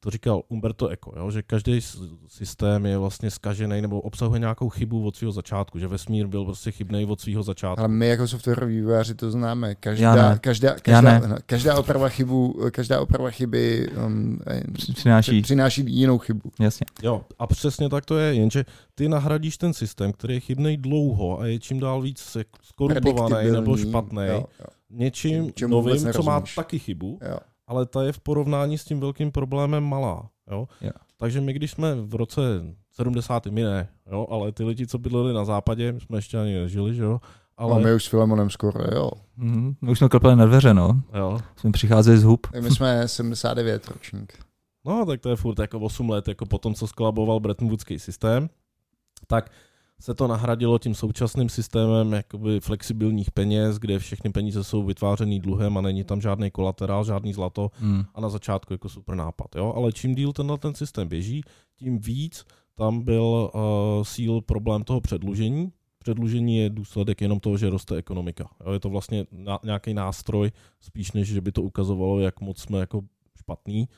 to říkal Umberto Eco, jo, že každý systém je vlastně skažený nebo obsahuje nějakou chybu od svého začátku, že vesmír byl prostě chybný od svého začátku. Ale my jako softwaroví vývojáři to známe. Já Každá, ne. každá, Já každá, ne. no, každá, oprava chybu, každá oprava chyby um, eh, Přináší, přináší jinou chybu. jasně. Jo, a přesně tak to je, jenže ty nahradíš ten systém, který je chybný dlouho a je čím dál víc skorumpovaný nebo špatný, Jo, jo, něčím Čemu vůbec novým, co má taky chybu, jo. ale ta je v porovnání s tím velkým problémem malá. Jo? Jo. Takže my, když jsme v roce 70. my ne, jo? ale ty lidi, co bydleli na západě, my jsme ještě ani nežili, že jo? Ale... Ale, my už s Filemonem skoro, jo. Mhm. My už jsme klepali na dveře, no. jo. Jsme přicházeli z hub. My jsme 79 ročník. No, tak to je furt jako 8 let, jako potom, co skolaboval Bretton Woodský systém, tak se to nahradilo tím současným systémem jakoby flexibilních peněz, kde všechny peníze jsou vytvářený dluhem a není tam žádný kolaterál, žádný zlato Mm. a na začátku jako super nápad. Jo? Ale čím díl tenhle ten systém běží, tím víc tam byl uh, síl problém toho předlužení. Předlužení je důsledek jenom toho, že roste ekonomika. Jo? Je to vlastně na, nějaký nástroj, spíš než že by to ukazovalo, jak moc jsme jako špatný.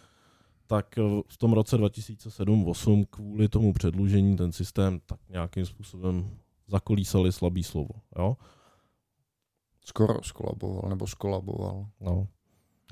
Tak eh, v tom roce 2007-2008 kvůli tomu předlužení ten systém tak nějakým způsobem zakolísali slabý slovo. Jo? Skoro skolaboval, nebo skolaboval. No.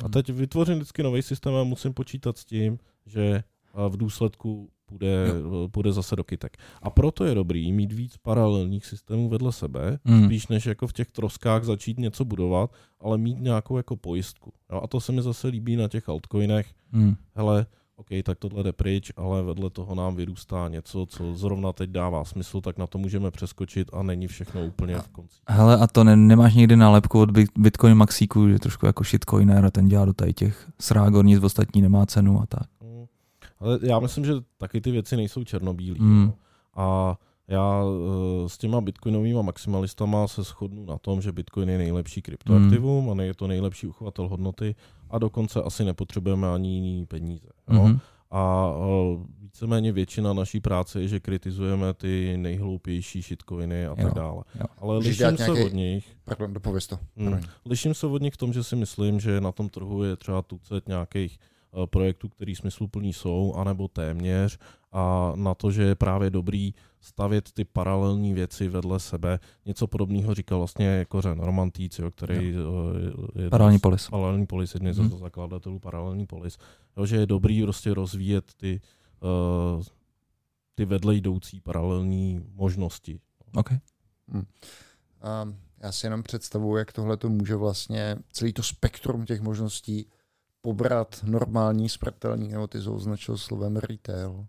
A teď vytvořím vždycky nový systém a musím počítat s tím, že a v důsledku půjde, půjde zase do kytek. A proto je dobrý mít víc paralelních systémů vedle sebe, Mm. spíš než jako v těch troskách začít něco budovat, ale mít nějakou jako pojistku. Jo? A to se mi zase líbí na těch altcoinech. Mm. Hele, OK, tak tohle jde pryč, ale vedle toho nám vyrůstá něco, co zrovna teď dává smysl, tak na to můžeme přeskočit a není všechno úplně v konci. Hele, a to ne, nemáš někdy nálepku od Bit- Bitcoin Maxíku, že trošku jako shitcoiner a ten dělá do tady těch srágor, nic ostatní nemá cenu a tak. Mm. Ale já myslím, že taky ty věci nejsou černobílé. Mm. Mm. A já eh, s těma bitcoinovými maximalistama se shodnu na tom, že bitcoin je nejlepší kryptoaktivum Mm. a je to nejlepší uchovatel hodnoty a dokonce asi nepotřebujeme ani jiný peníze. Jo? Mhm. A eh, víceméně většina naší práce je, že kritizujeme ty nejhloupější shitcoiny a tak Jo, dále. jo. Ale Můžeš liším dát se nějaký- od nich, Pardon, dopověz to. Hmm. Promiň. Liším se od nich v tom, že si myslím, že na tom trhu je třeba tucet nějakých projektů, který smysluplný jsou, anebo téměř, a na to, že je právě dobrý stavět ty paralelní věci vedle sebe. Něco podobného říkal vlastně Kořen Romantíc, jo, který eh, je Paralelní polis. Paralelní polis, jedný Mhm. ze zakladatelů Paralelní polis, jo, že je dobrý prostě rozvíjet ty, uh, ty vedle jdoucí paralelní možnosti. OK. A já si jenom představuji, jak tohle to může vlastně celý to spektrum těch možností pobrat normální smrtelník, nebo ty jsou označil slovem retail.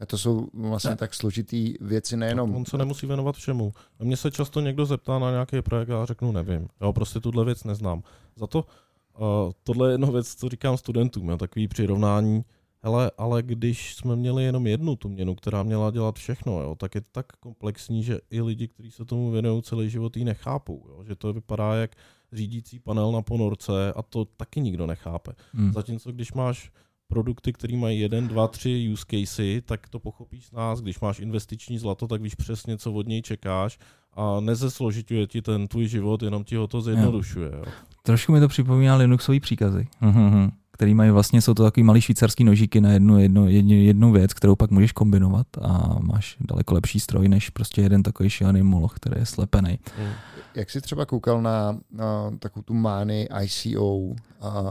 A to jsou vlastně Ne. tak složitý věci nejenom... On se nemusí věnovat všemu. A mně se často někdo zeptá na nějaký projekt a já řeknu nevím. Jo, prostě tuhle věc neznám. Za to uh, tohle je jedna věc, co říkám studentům, jo, takový přirovnání. Hele, ale když jsme měli jenom jednu tu měnu, která měla dělat všechno, jo, tak je to tak komplexní, že i lidi, kteří se tomu věnují celý život, ji nechápou. Jo, že to vypadá jak řídící panel na ponorce a to taky nikdo nechápe. Mm. Zatímco když máš produkty, které mají jeden, dva, tři use casey, tak to pochopíš z nás. Když máš investiční zlato, tak víš přesně, co od něj čekáš a nezesložituje ti ten tvůj život, jenom ti ho to zjednodušuje. Jo. Trošku mi to připomíná Linuxový příkazy. Mhm. Který mají vlastně, jsou to takový malý švýcarský nožíky na jednu, jednu, jednu, jednu věc, kterou pak můžeš kombinovat a máš daleko lepší stroj, než prostě jeden takový šílený moloch, který je slepený. Mm. Jak jsi třeba koukal na, na takovou tu mány ICO, uh,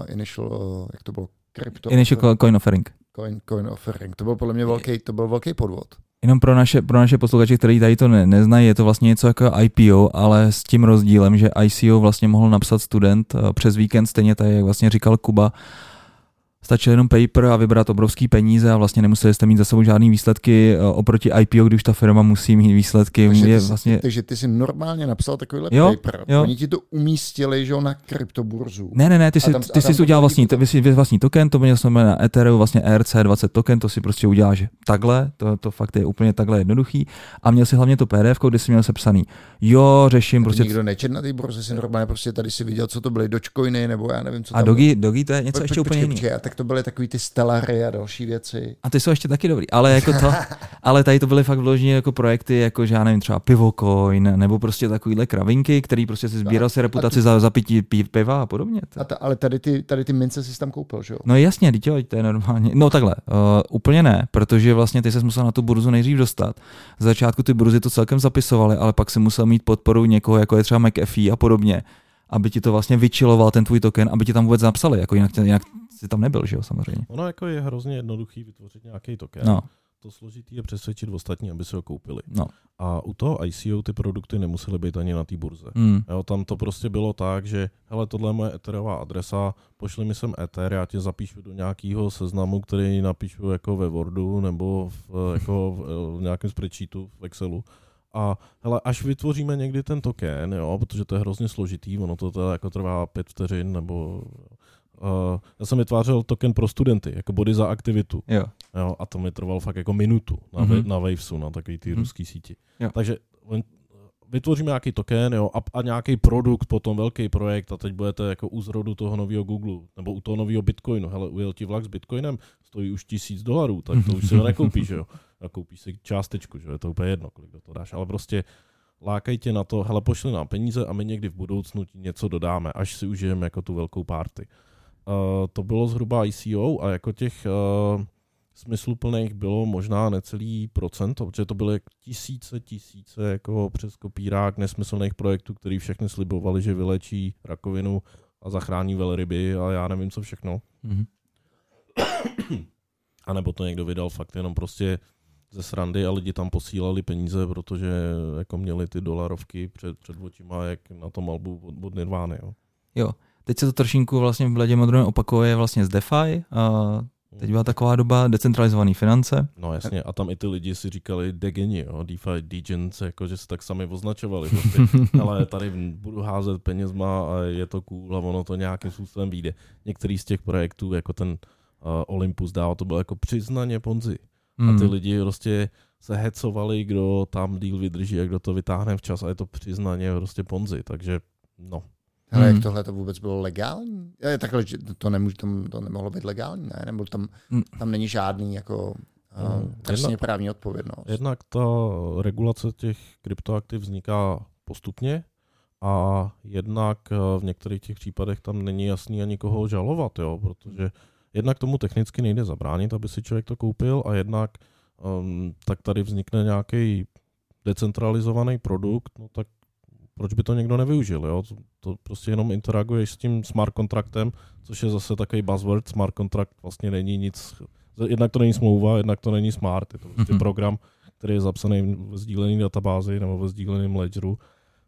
Initial, uh, jak to bylo? Crypto Initial coin offering. coin, coin offering. To byl podle mě velký, to byl velký podvod. Jenom pro naše, pro naše posluchače, kteří tady to ne, neznají, je to vlastně něco jako IPO, ale s tím rozdílem, že ICO vlastně mohl napsat student eh, přes víkend, stejně tak, jak vlastně říkal Kuba, stačil jenom paper a vybrat obrovský peníze a vlastně nemuseli jste mít za sebou žádný výsledky eh, oproti IPO, když ta firma musí mít výsledky. Takže je ty, vlastně, jsi, takže ty jsi normálně napsal takovýhle Jo, paper. jo. Oni ti to umístili, že jo, na kryptoburzu. ne, ne, ne, ty A si, tam- ty jsi udělal vlastní, to, vlastní token, to jsme na Ethereum, vlastně ERC20 token, to si prostě uděláš takhle, to, to fakt je úplně takhle jednoduchý a měl si hlavně to PDF, kde si měl sepsaný, jo, řeším Prostě nikdo nečet na té burze, si normálně prostě tady si viděl, co to byly dočcoiny, nebo já nevím, co a Dogi, Dogi to je něco ještě úplně jiného. Tak to byly takový ty Stellary a další věci. A ty jsou ještě taky dobrý, ale jako to, *laughs* ale tady to byly fakt vloženě jako projekty, jako že já nevím, třeba Pivocoin, nebo prostě takovýhle kravinky, který prostě si sbíral si reputaci za zapití pi- piva a podobně. A ta, ale tady ty, tady ty mince si tam koupil, že jo? No jasně, dítě, to je normálně. No takhle, uh, úplně ne, protože vlastně ty se musel na tu burzu nejdřív dostat. Z začátku ty burzy to celkem zapisovaly, ale pak si musel mít podporu někoho, jako je třeba McAfee a podobně, aby ti to vlastně vyčiloval ten tvůj token, aby ti tam vůbec napsali, jako jinak, jinak si tam nebyl, že jo, samozřejmě. Ono jako je hrozně jednoduchý vytvořit nějaký token. No, To složitý je přesvědčit ostatní, aby si ho koupili. no. A u toho ICO ty produkty nemusely být ani na té burze. Mm. Jo, tam to prostě bylo tak, že hele, tohle je moje etherová adresa, pošli mi sem ether, já tě zapíšu do nějakého seznamu, který napíšu jako ve Wordu nebo v, jako v, v nějakém spreadsheetu v Excelu. A hele, až vytvoříme někdy ten token, jo, protože to je hrozně složitý, ono to teda jako trvá pět vteřin, nebo uh, já jsem vytvářel token pro studenty, jako body za aktivitu. Jo. Jo, a to mi trvalo fakt jako minutu na, Mhm. mm-hmm. na Wavesu, na takový ty Mhm. mm-hmm. ruský síti. Jo. Takže on- vytvoříme nějaký token jo, a, a nějaký produkt, potom velký projekt a teď budete jako u zrodu toho nového Google nebo u toho nového Bitcoinu. Hele, ujel ti vlak s Bitcoinem, stojí už tisíc dolarů, tak to už si ho nekoupíš, jo. *laughs* A koupíš si částečku, že je to úplně jedno, kolik do toho dáš, ale prostě lákají tě na to, hele, pošli nám peníze a my někdy v budoucnu ti něco dodáme, až si užijeme jako tu velkou party. Uh, to bylo zhruba ICO a jako těch uh, smysluplných bylo možná necelý procento, protože to byly tisíce, tisíce jako přes kopírák nesmyslných projektů, který všechny slibovali, že vylečí rakovinu a zachrání velryby a já nevím co všechno. Mhm. A nebo to někdo vydal fakt jenom prostě ze srandy a lidi tam posílali peníze, protože jako měli ty dolarovky před, před očima, jak na tom albu od, od Nirvány. Jo. Jo. Teď se to trošinku vlastně v bledě modrém opakuje vlastně z DeFi. A teď byla taková doba decentralizované finance. No jasně, a tam i ty lidi si říkali degeni, jo, DeFi degens, jako že se tak sami označovali. Prostě, *laughs* ale tady budu házet penězma a je to cool a ono to nějakým způsobem vyjde. Některý z těch projektů, jako ten uh, Olympus dál, to bylo jako přiznaně Ponzi. Hmm. A ty lidi prostě se hecovali, kdo tam díl vydrží a kdo to vytáhne včas a je to přiznaně prostě Ponzi, takže no. Ale Hmm. jak tohle to vůbec bylo legální? Je, takhle, že to, nemůže, to, to nemohlo být legální, ne? Nebo tam, Hmm. tam není žádný jako No, uh, trestně právní odpovědnost. Jednak ta regulace těch kryptoaktiv vzniká postupně a jednak eh, v některých těch případech tam není jasný ani koho žalovat, jo, protože jednak tomu technicky nejde zabránit, aby si člověk to koupil a jednak um, tak tady vznikne nějaký decentralizovaný produkt, no tak proč by to někdo nevyužil, jo? To, to prostě jenom interaguješ s tím smart kontraktem, což je zase takový buzzword, smart kontrakt vlastně není nic, jednak to není smlouva, jednak to není smart, je to prostě Mhm. program, který je zapsaný v sdílené databázi nebo ve sdíleném ledgeru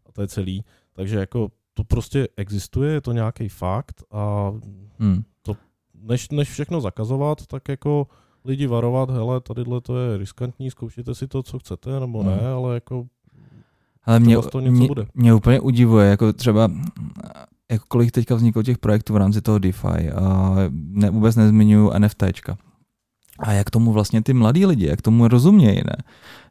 a to je celý. Takže jako to prostě existuje, je to nějaký fakt a Hmm. Než, než všechno zakazovat, tak jako lidi varovat, hele, tadyhle to je riskantní, zkoušejte si to, co chcete, nebo ne, Hmm. ale jako Ale mě, z toho něco mě, bude. mě úplně udivuje, jako třeba jako kolik teďka vzniklo těch projektů v rámci toho DeFi. A ne, vůbec nezmiňuju NFTčka. A jak tomu vlastně ty mladí lidi, jak tomu rozumějí, ne?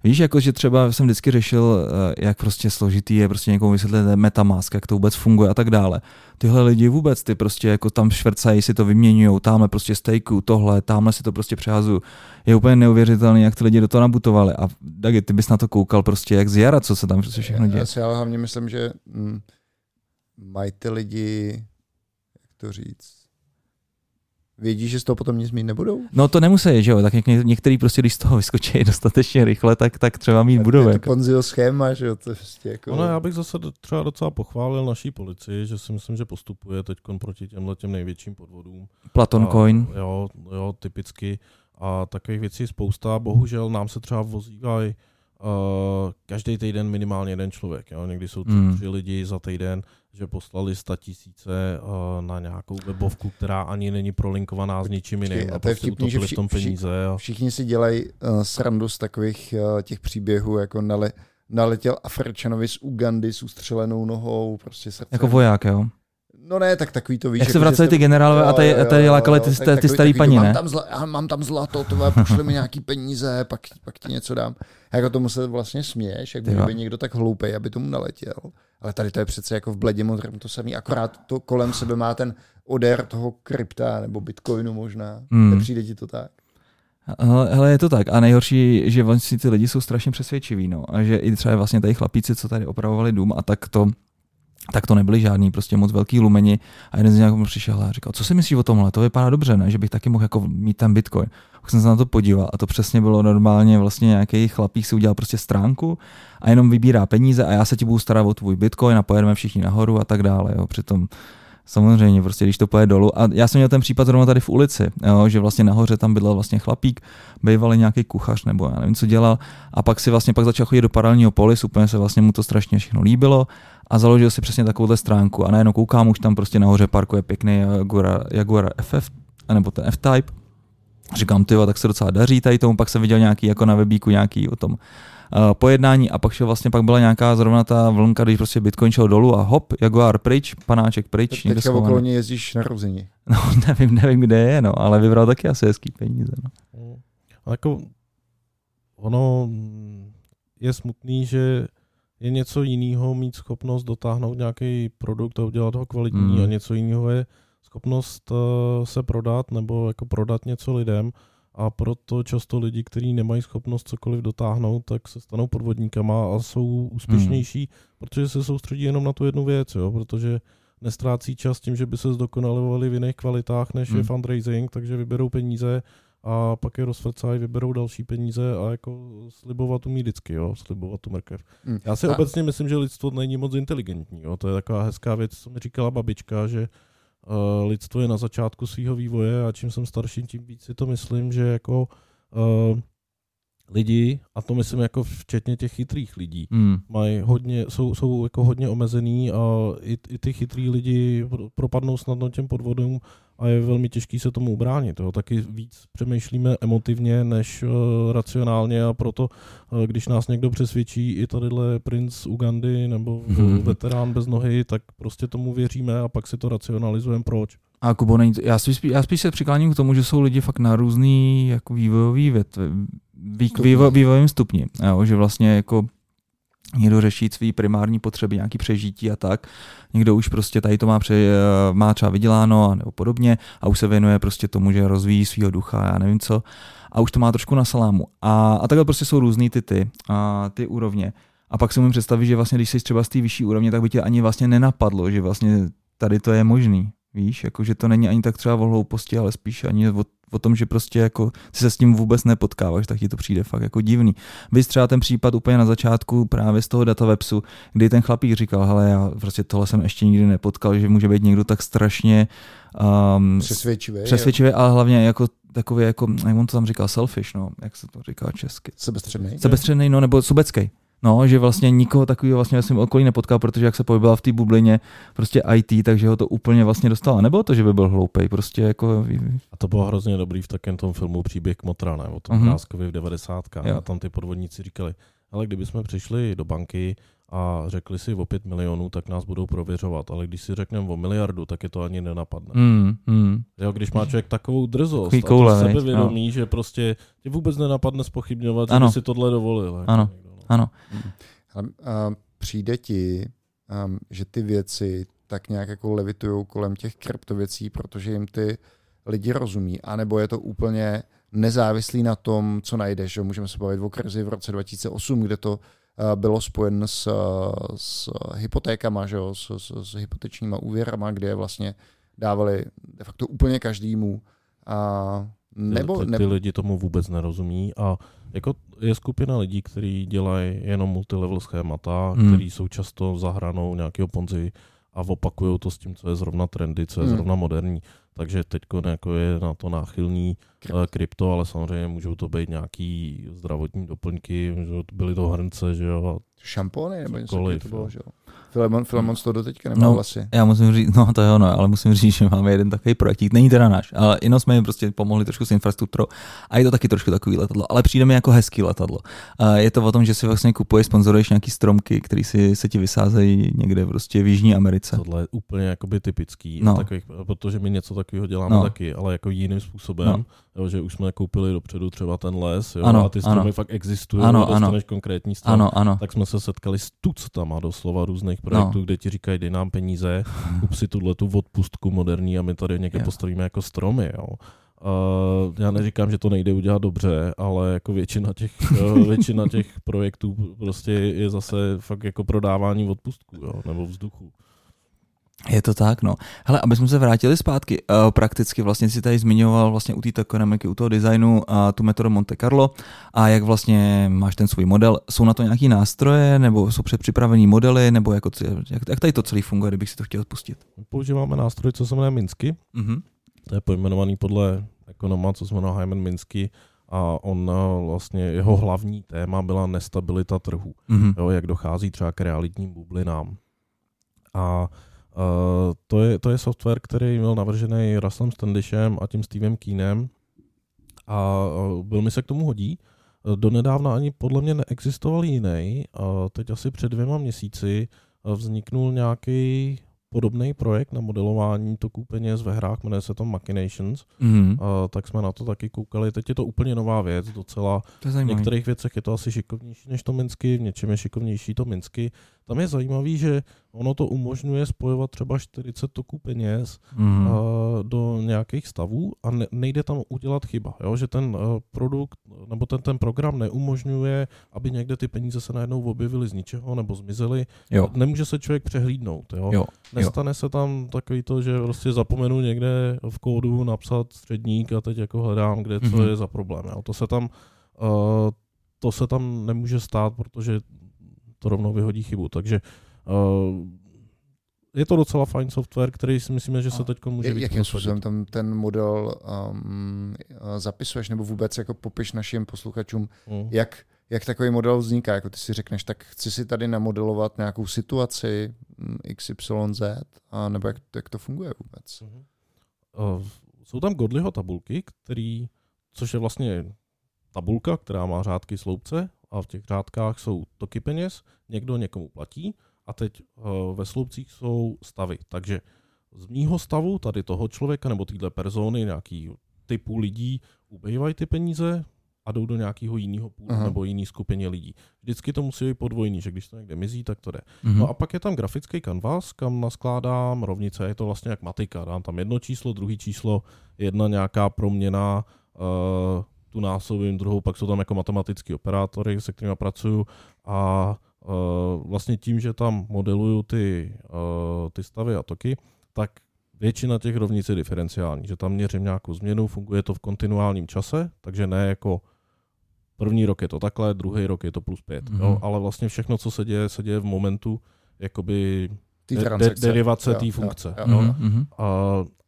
Víš, jako že třeba jsem vždycky řešil, eh, jak prostě složitý je prostě někomu vysvětlit metamask, jak to vůbec funguje a tak dále. Tyhle lidi vůbec, ty prostě jako tam švrcají, si to vyměňují, tamhle prostě stejku, tohle, tamhle si to prostě přehazují. Je úplně neuvěřitelné, jak ty lidi do toho nabutovali. A Dagi, ty bys na to koukal prostě jak z jara, co se tam prostě všechno děje. Já si ale hlavně myslím, že mm, mají ty lidi, jak to říct, vědí, že z toho potom nic mít nebudou? No to nemusí, že jo, tak něk- některý prostě, když z toho vyskočí *laughs* dostatečně rychle, tak, tak třeba mít budou. To je to Jako. Schéma, že jo, to je prostě jako... Ono, já bych zase třeba docela pochválil naší policii, že si myslím, že postupuje teď proti těmhle těm největším podvodům. Platon A- Coin. Jo, jo, typicky. A takových věcí je spousta. Bohužel nám se třeba vozívají uh, každý týden minimálně jeden člověk. Jo? Někdy jsou tři, Hmm. tři lidi za týden, že poslali sta tisíce uh, na nějakou webovku, která ani není prolinkovaná s ničím jiným. A A to je prostě vtipný, že utopili v tom vši- vši- peníze. A... Všichni si dělají uh, srandu z takových uh, těch příběhů, jako nale, naletěl Afričanovi z Ugandy s ustřelenou nohou, prostě srdce. Jako voják, jo. No ne, tak takový to víš. Jak se jako, vraceli jste- ty generálové a tady, tady lákali ty, tak ty, starý paní, ne? Mám tam, zla, mám tam zlato, tvé, pošli mi nějaký peníze, pak, pak ti něco dám. Jako tomu se vlastně směješ, jak by někdo tak hloupej, aby tomu naletěl. Ale tady to je přece jako v bledě modrém to samý, akorát to kolem sebe má ten odér toho krypta nebo bitcoinu možná. Hmm. Nepřijde ti to tak? Hele, hele, je to tak. A nejhorší, že vlastně ty lidi jsou strašně přesvědčiví, no. A že i třeba vlastně tady chlapíci, co tady opravovali dům a tak to, tak to nebyli žádný prostě moc velký lumeni a jeden z nich přišel a říkal, co si myslíš o tomhle, to vypadá dobře, ne? že bych taky mohl jako mít ten bitcoin. Tak jsem se na to podíval a to přesně bylo normálně vlastně nějaký chlapík si udělal prostě stránku a jenom vybírá peníze a já se ti budu starat o tvůj bitcoin a pojedeme všichni nahoru a tak dále, jo. Přitom Samozřejmě, prostě když to pojede dolů. A já jsem měl ten případ zrovna tady v ulici, jo, že vlastně nahoře tam bydlel vlastně chlapík, bývalý nějaký kuchař nebo já nevím, co dělal. A pak si vlastně pak začal chodit do paralelního polis, úplně se vlastně mu to strašně všechno líbilo a založil si přesně takovouhle stránku. A najednou koukám, už tam prostě nahoře parkuje pěkný Jaguar, Jaguar FF, nebo ten F-Type. Říkám, ty tak se docela daří tady tomu, pak jsem viděl nějaký jako na webíku nějaký o tom pojednání a pak šel vlastně, pak byla nějaká zrovna ta vlnka, když prostě Bitcoin šel dolů a hop, Jaguar pryč, panáček pryč, někde Teďka okolo něj jezdíš na rození. *laughs* No, nevím, nevím, kde je, no, ale vybral taky asi hezký peníze, no. No. A jako ono je smutný, že je něco jiného mít schopnost dotáhnout nějaký produkt a udělat ho kvalitní Mm. a něco jiného je schopnost uh, se prodat nebo jako prodat něco lidem a proto často lidi, kteří nemají schopnost cokoliv dotáhnout, tak se stanou podvodníkama a jsou úspěšnější, protože se soustředí jenom na tu jednu věc, jo, protože nestrácí čas tím, že by se zdokonalovali v jiných kvalitách, než je Hmm. fundraising, takže vyberou peníze a pak je rozvrcají, vyberou další peníze a jako slibovat umí vždycky, jo, slibovat tu mrkev. Hm. Já si A- obecně myslím, že lidstvo není moc inteligentní, jo, to je taková hezká věc, co mi říkala babička, že uh, lidstvo je na začátku svého vývoje a čím jsem starší, tím víc si to myslím, že jako uh, lidi, a to myslím jako včetně těch chytrých lidí, Hmm. mají hodně, jsou, jsou jako hodně omezený a i, i ty chytrý lidi pro- propadnou snadno těm podvodům a je velmi těžký se tomu ubránit. Jo. Taky víc přemýšlíme emotivně než uh, racionálně a proto, uh, když nás někdo přesvědčí i tadyhle princ Ugandy nebo Mhm. veterán bez nohy, tak prostě tomu věříme a pak si to racionalizujeme proč. A Kubo, není to, já, spíš, já spíš se přikláním k tomu, že jsou lidi fakt na různý jako vývojový větve. Vývo, vývojovým stupni, jo, že vlastně jako někdo řeší svý primární potřeby, nějaký přežití a tak, někdo už prostě tady to má, pře, má třeba vyděláno a nebo podobně a už se věnuje prostě tomu, že rozvíjí svého ducha, já nevím co, a už to má trošku na salámu. A, a takhle prostě jsou různý ty ty, a ty úrovně. A pak si umím představit, že vlastně, když jsi třeba z té vyšší úrovně, tak by tě ani vlastně nenapadlo, že vlastně tady to je možný. Víš, jako, že to není ani tak třeba o hlouposti, ale spíš ani o, o tom, že prostě jako ty se s tím vůbec nepotkáváš, tak ti to přijde fakt jako divný. Vy třeba ten případ úplně na začátku právě z toho datawebsu, kdy ten chlapík říkal, hele, já prostě tohle jsem ještě nikdy nepotkal, že může být někdo tak strašně um, Přesvědčivý. přesvědčivý, ale hlavně jako takový, jako, jak on to tam říkal, selfish, no, jak se to říká česky. Sebestředný. Sebestředný, no, nebo sobecký. No, že vlastně nikoho takového vlastně ve svém okolí nepotkal, protože jak se pohyboval v té bublině prostě IT, takže ho to úplně vlastně dostalo. Nebylo to, že by byl hloupej, prostě jako... A to bylo hrozně dobrý v takém tom filmu Příběh Kmotra, ne? O tom. Mrázkovi v 90. Jo. A tam ty podvodníci říkali, ale kdybychom přišli do banky a řekli si o 5 milionů, tak nás budou prověřovat, ale když si řekneme o miliardu, tak je to ani nenapadne. Mm, mm. Jo, když má člověk takovou drzost Takový a koule, to viď? sebevědomí, že prostě tě vůbec nenapadne spochybňovat, že by si tohle dovolil. Jako Ano. někdo, no. Ano. A, a přijde ti, um, že ty věci tak nějak jako levitují kolem těch kryptověcí, protože jim ty lidi rozumí, anebo je to úplně nezávislý na tom, co najdeš. Že? Můžeme se bavit o krizi v roce 2008, kde to uh, bylo spojeno s, s hypotékama, že? S, s, s hypotečníma úvěrama, kde je vlastně dávali de facto úplně každému A nebo, ty, ty, ty lidi tomu vůbec nerozumí a jako je skupina lidí, kteří dělají jenom multilevel schémata, hmm. který jsou často za hranou nějakého ponzi a opakují to s tím, co je zrovna trendy, co je hmm. zrovna moderní. Takže teď jako je na to náchylný uh, krypto, ale samozřejmě můžou to být nějaký zdravotní doplňky, můžou to byly to hrnce, že jo. Šampony nebo něco to bylo, že jo. Filemon, Filemon to do teďka nemá no, vlastně. Já musím říct, no to je ono, ale musím říct, že máme jeden takový projektík, není teda náš, ale jenom jsme jim prostě pomohli trošku s infrastrukturou a je to taky trošku takový letadlo, ale přijde mi jako hezký letadlo. A je to o tom, že si vlastně kupuješ, sponzoruješ nějaký stromky, které si se ti vysázejí někde prostě v Jižní Americe. Tohle je úplně jakoby typický, no. takových, protože my něco takového děláme no. taky, ale jako jiným způsobem, no. jo, že už jsme koupili dopředu třeba ten les, jo, ano, a ty stromy ano. fakt existují, ano, ano. konkrétní strom, ano, ano. tak jsme se setkali s tuctama doslova různých projektů, no. kde ti říkají, dej nám peníze, *laughs* kup si tuhle tu odpustku moderní a my tady někde postavíme jako stromy. Jo. Uh, já neříkám, že to nejde udělat dobře, ale jako většina těch, *laughs* většina těch projektů prostě je zase fakt jako prodávání odpustku jo, nebo vzduchu. Je to tak, no. Hele, aby jsme se vrátili zpátky, uh, prakticky vlastně si tady zmiňoval vlastně u té ekonomiky, u toho designu uh, tu metodu Monte Carlo a jak vlastně máš ten svůj model. Jsou na to nějaký nástroje, nebo jsou předpřipravený modely, nebo jako, jak, jak tady to celý funguje, kdybych si to chtěl spustit? Používáme nástroj, co se jmenuje Minsky. Mm-hmm. To je pojmenovaný podle ekonoma, co se jmenuje Hyman Minsky a on uh, vlastně, jeho hlavní téma byla nestabilita trhu. Mm-hmm. Jo, jak dochází třeba k realitním bublinám. A Uh, to, je, to je software, který byl navržený Russellem Standishem a tím Stevem Keenem a velmi se k tomu hodí. Uh, donedávna ani podle mě neexistoval jiný. Teď asi před dvěma měsíci vzniknul nějaký podobný projekt na modelování toků peněz ve hrách, jmenuje se to Machinations, mm-hmm. uh, tak jsme na to taky koukali. Teď je to úplně nová věc, docela. To v některých věcech je to asi šikovnější než to Minsky, v něčem je šikovnější to Minsky. Tam je zajímavý, že ono to umožňuje spojovat třeba 40 toků peněz mm. do nějakých stavů a ne, nejde tam udělat chyba, jo? že ten uh, produkt nebo ten, ten program neumožňuje, aby někde ty peníze se najednou objevily z ničeho nebo zmizely. Jo. Nemůže se člověk přehlídnout. Jo? Jo. Nestane jo. se tam takový to, že prostě zapomenu někde v kódu napsat středník a teď jako hledám, kde co mm-hmm. je za problém. Jo? To se tam uh, to se tam nemůže stát, protože to rovnou vyhodí chybu. Takže uh, je to docela fajn software, který si myslíme, že se teď může víc Jakým způsobem tam ten model um, zapisuješ, nebo vůbec jako popiš našim posluchačům, mm. jak, jak takový model vzniká? Jako ty si řekneš, tak chci si tady namodelovat nějakou situaci mm, XYZ, a nebo jak, jak to funguje vůbec? Mm. Uh, jsou tam Godlyho tabulky, který, což je vlastně tabulka, která má řádky sloupce a v těch řádkách jsou toky peněz, někdo někomu platí a teď uh, ve sloupcích jsou stavy. Takže z mýho stavu, tady toho člověka nebo téhle persony, nějaký typu lidí, ubývají ty peníze a jdou do nějakého jiného půlu uh-huh. nebo jiný skupině lidí. Vždycky to musí být podvojný, že když to někde mizí, tak to jde. Uh-huh. No a pak je tam grafický kanvas, kam naskládám rovnice, je to vlastně jak matika. Dám tam jedno číslo, druhý číslo, jedna nějaká proměna, uh, tu násobím, druhou pak jsou tam jako matematický operátory, se kterými pracuju a uh, vlastně tím, že tam modeluju ty, uh, ty stavy a toky, tak většina těch rovnic je diferenciální, že tam měřím nějakou změnu, funguje to v kontinuálním čase, takže ne jako první rok je to takhle, druhý rok je to plus pět, mm-hmm. jo, ale vlastně všechno, co se děje, se děje v momentu jakoby de- de- derivace té funkce. Jo, jo. Mm-hmm. A,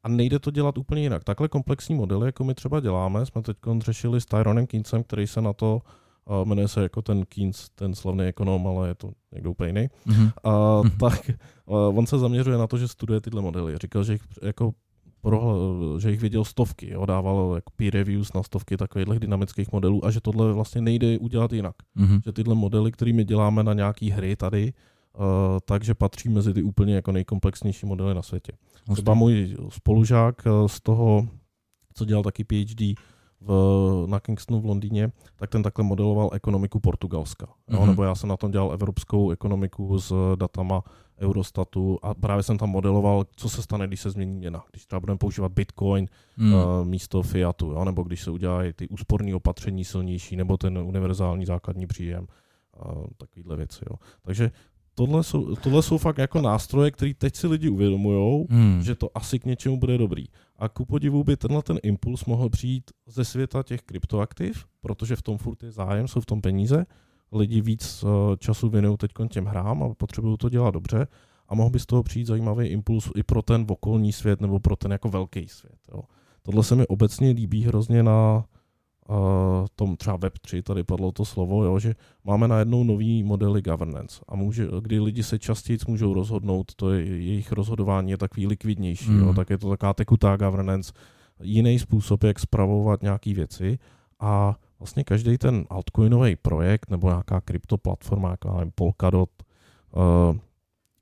a nejde to dělat úplně jinak. Takhle komplexní modely, jako my třeba děláme, jsme teď řešili s Tyronem Keynesem, který se na to uh, jmenuje se jako ten Keynes, ten slavný ekonom, ale je to někdo úplně jiný. Mm-hmm. A, mm-hmm. tak uh, on se zaměřuje na to, že studuje tyhle modely. Říkal, že jich jako pro, že jich viděl stovky, jo, dával jako peer reviews na stovky takových dynamických modelů a že tohle vlastně nejde udělat jinak. Mm-hmm. Že tyhle modely, kterými děláme na nějaký hry tady, takže patří mezi ty úplně jako nejkomplexnější modely na světě. Třeba můj spolužák uh, z toho, co dělal taky PhD v, na Kingstonu v Londýně, tak ten takhle modeloval ekonomiku Portugalska. Mm-hmm. nebo já jsem na tom dělal evropskou ekonomiku s datama Eurostatu a právě jsem tam modeloval, co se stane, když se změní měna. Když třeba budeme používat Bitcoin mm. uh, místo fiatu, jo? nebo když se udělají ty úsporné opatření silnější, nebo ten univerzální základní příjem, uh, takovýhle věci. Jo? Takže tohle jsou, tohle jsou fakt jako nástroje, které teď si lidi uvědomují, Hmm. že to asi k něčemu bude dobrý. A ku podivu by tenhle ten impuls mohl přijít ze světa těch kryptoaktiv, protože v tom furt je zájem, jsou v tom peníze, lidi víc eh, času věnují teď těm hrám a potřebují to dělat dobře a mohl by z toho přijít zajímavý impuls i pro ten okolní svět nebo pro ten jako velký svět. Jo. Tohle se mi obecně líbí hrozně na uh, tom třeba Web3, tady padlo to slovo, jo, že máme najednou nový modely governance a může, kdy lidi se častěji můžou rozhodnout, to je, jejich rozhodování je takový likvidnější, Mm. jo, tak je to taková tekutá governance, jiný způsob, jak spravovat nějaké věci a vlastně každý ten altcoinový projekt nebo nějaká kryptoplatforma, jako nevím, Polkadot, uh,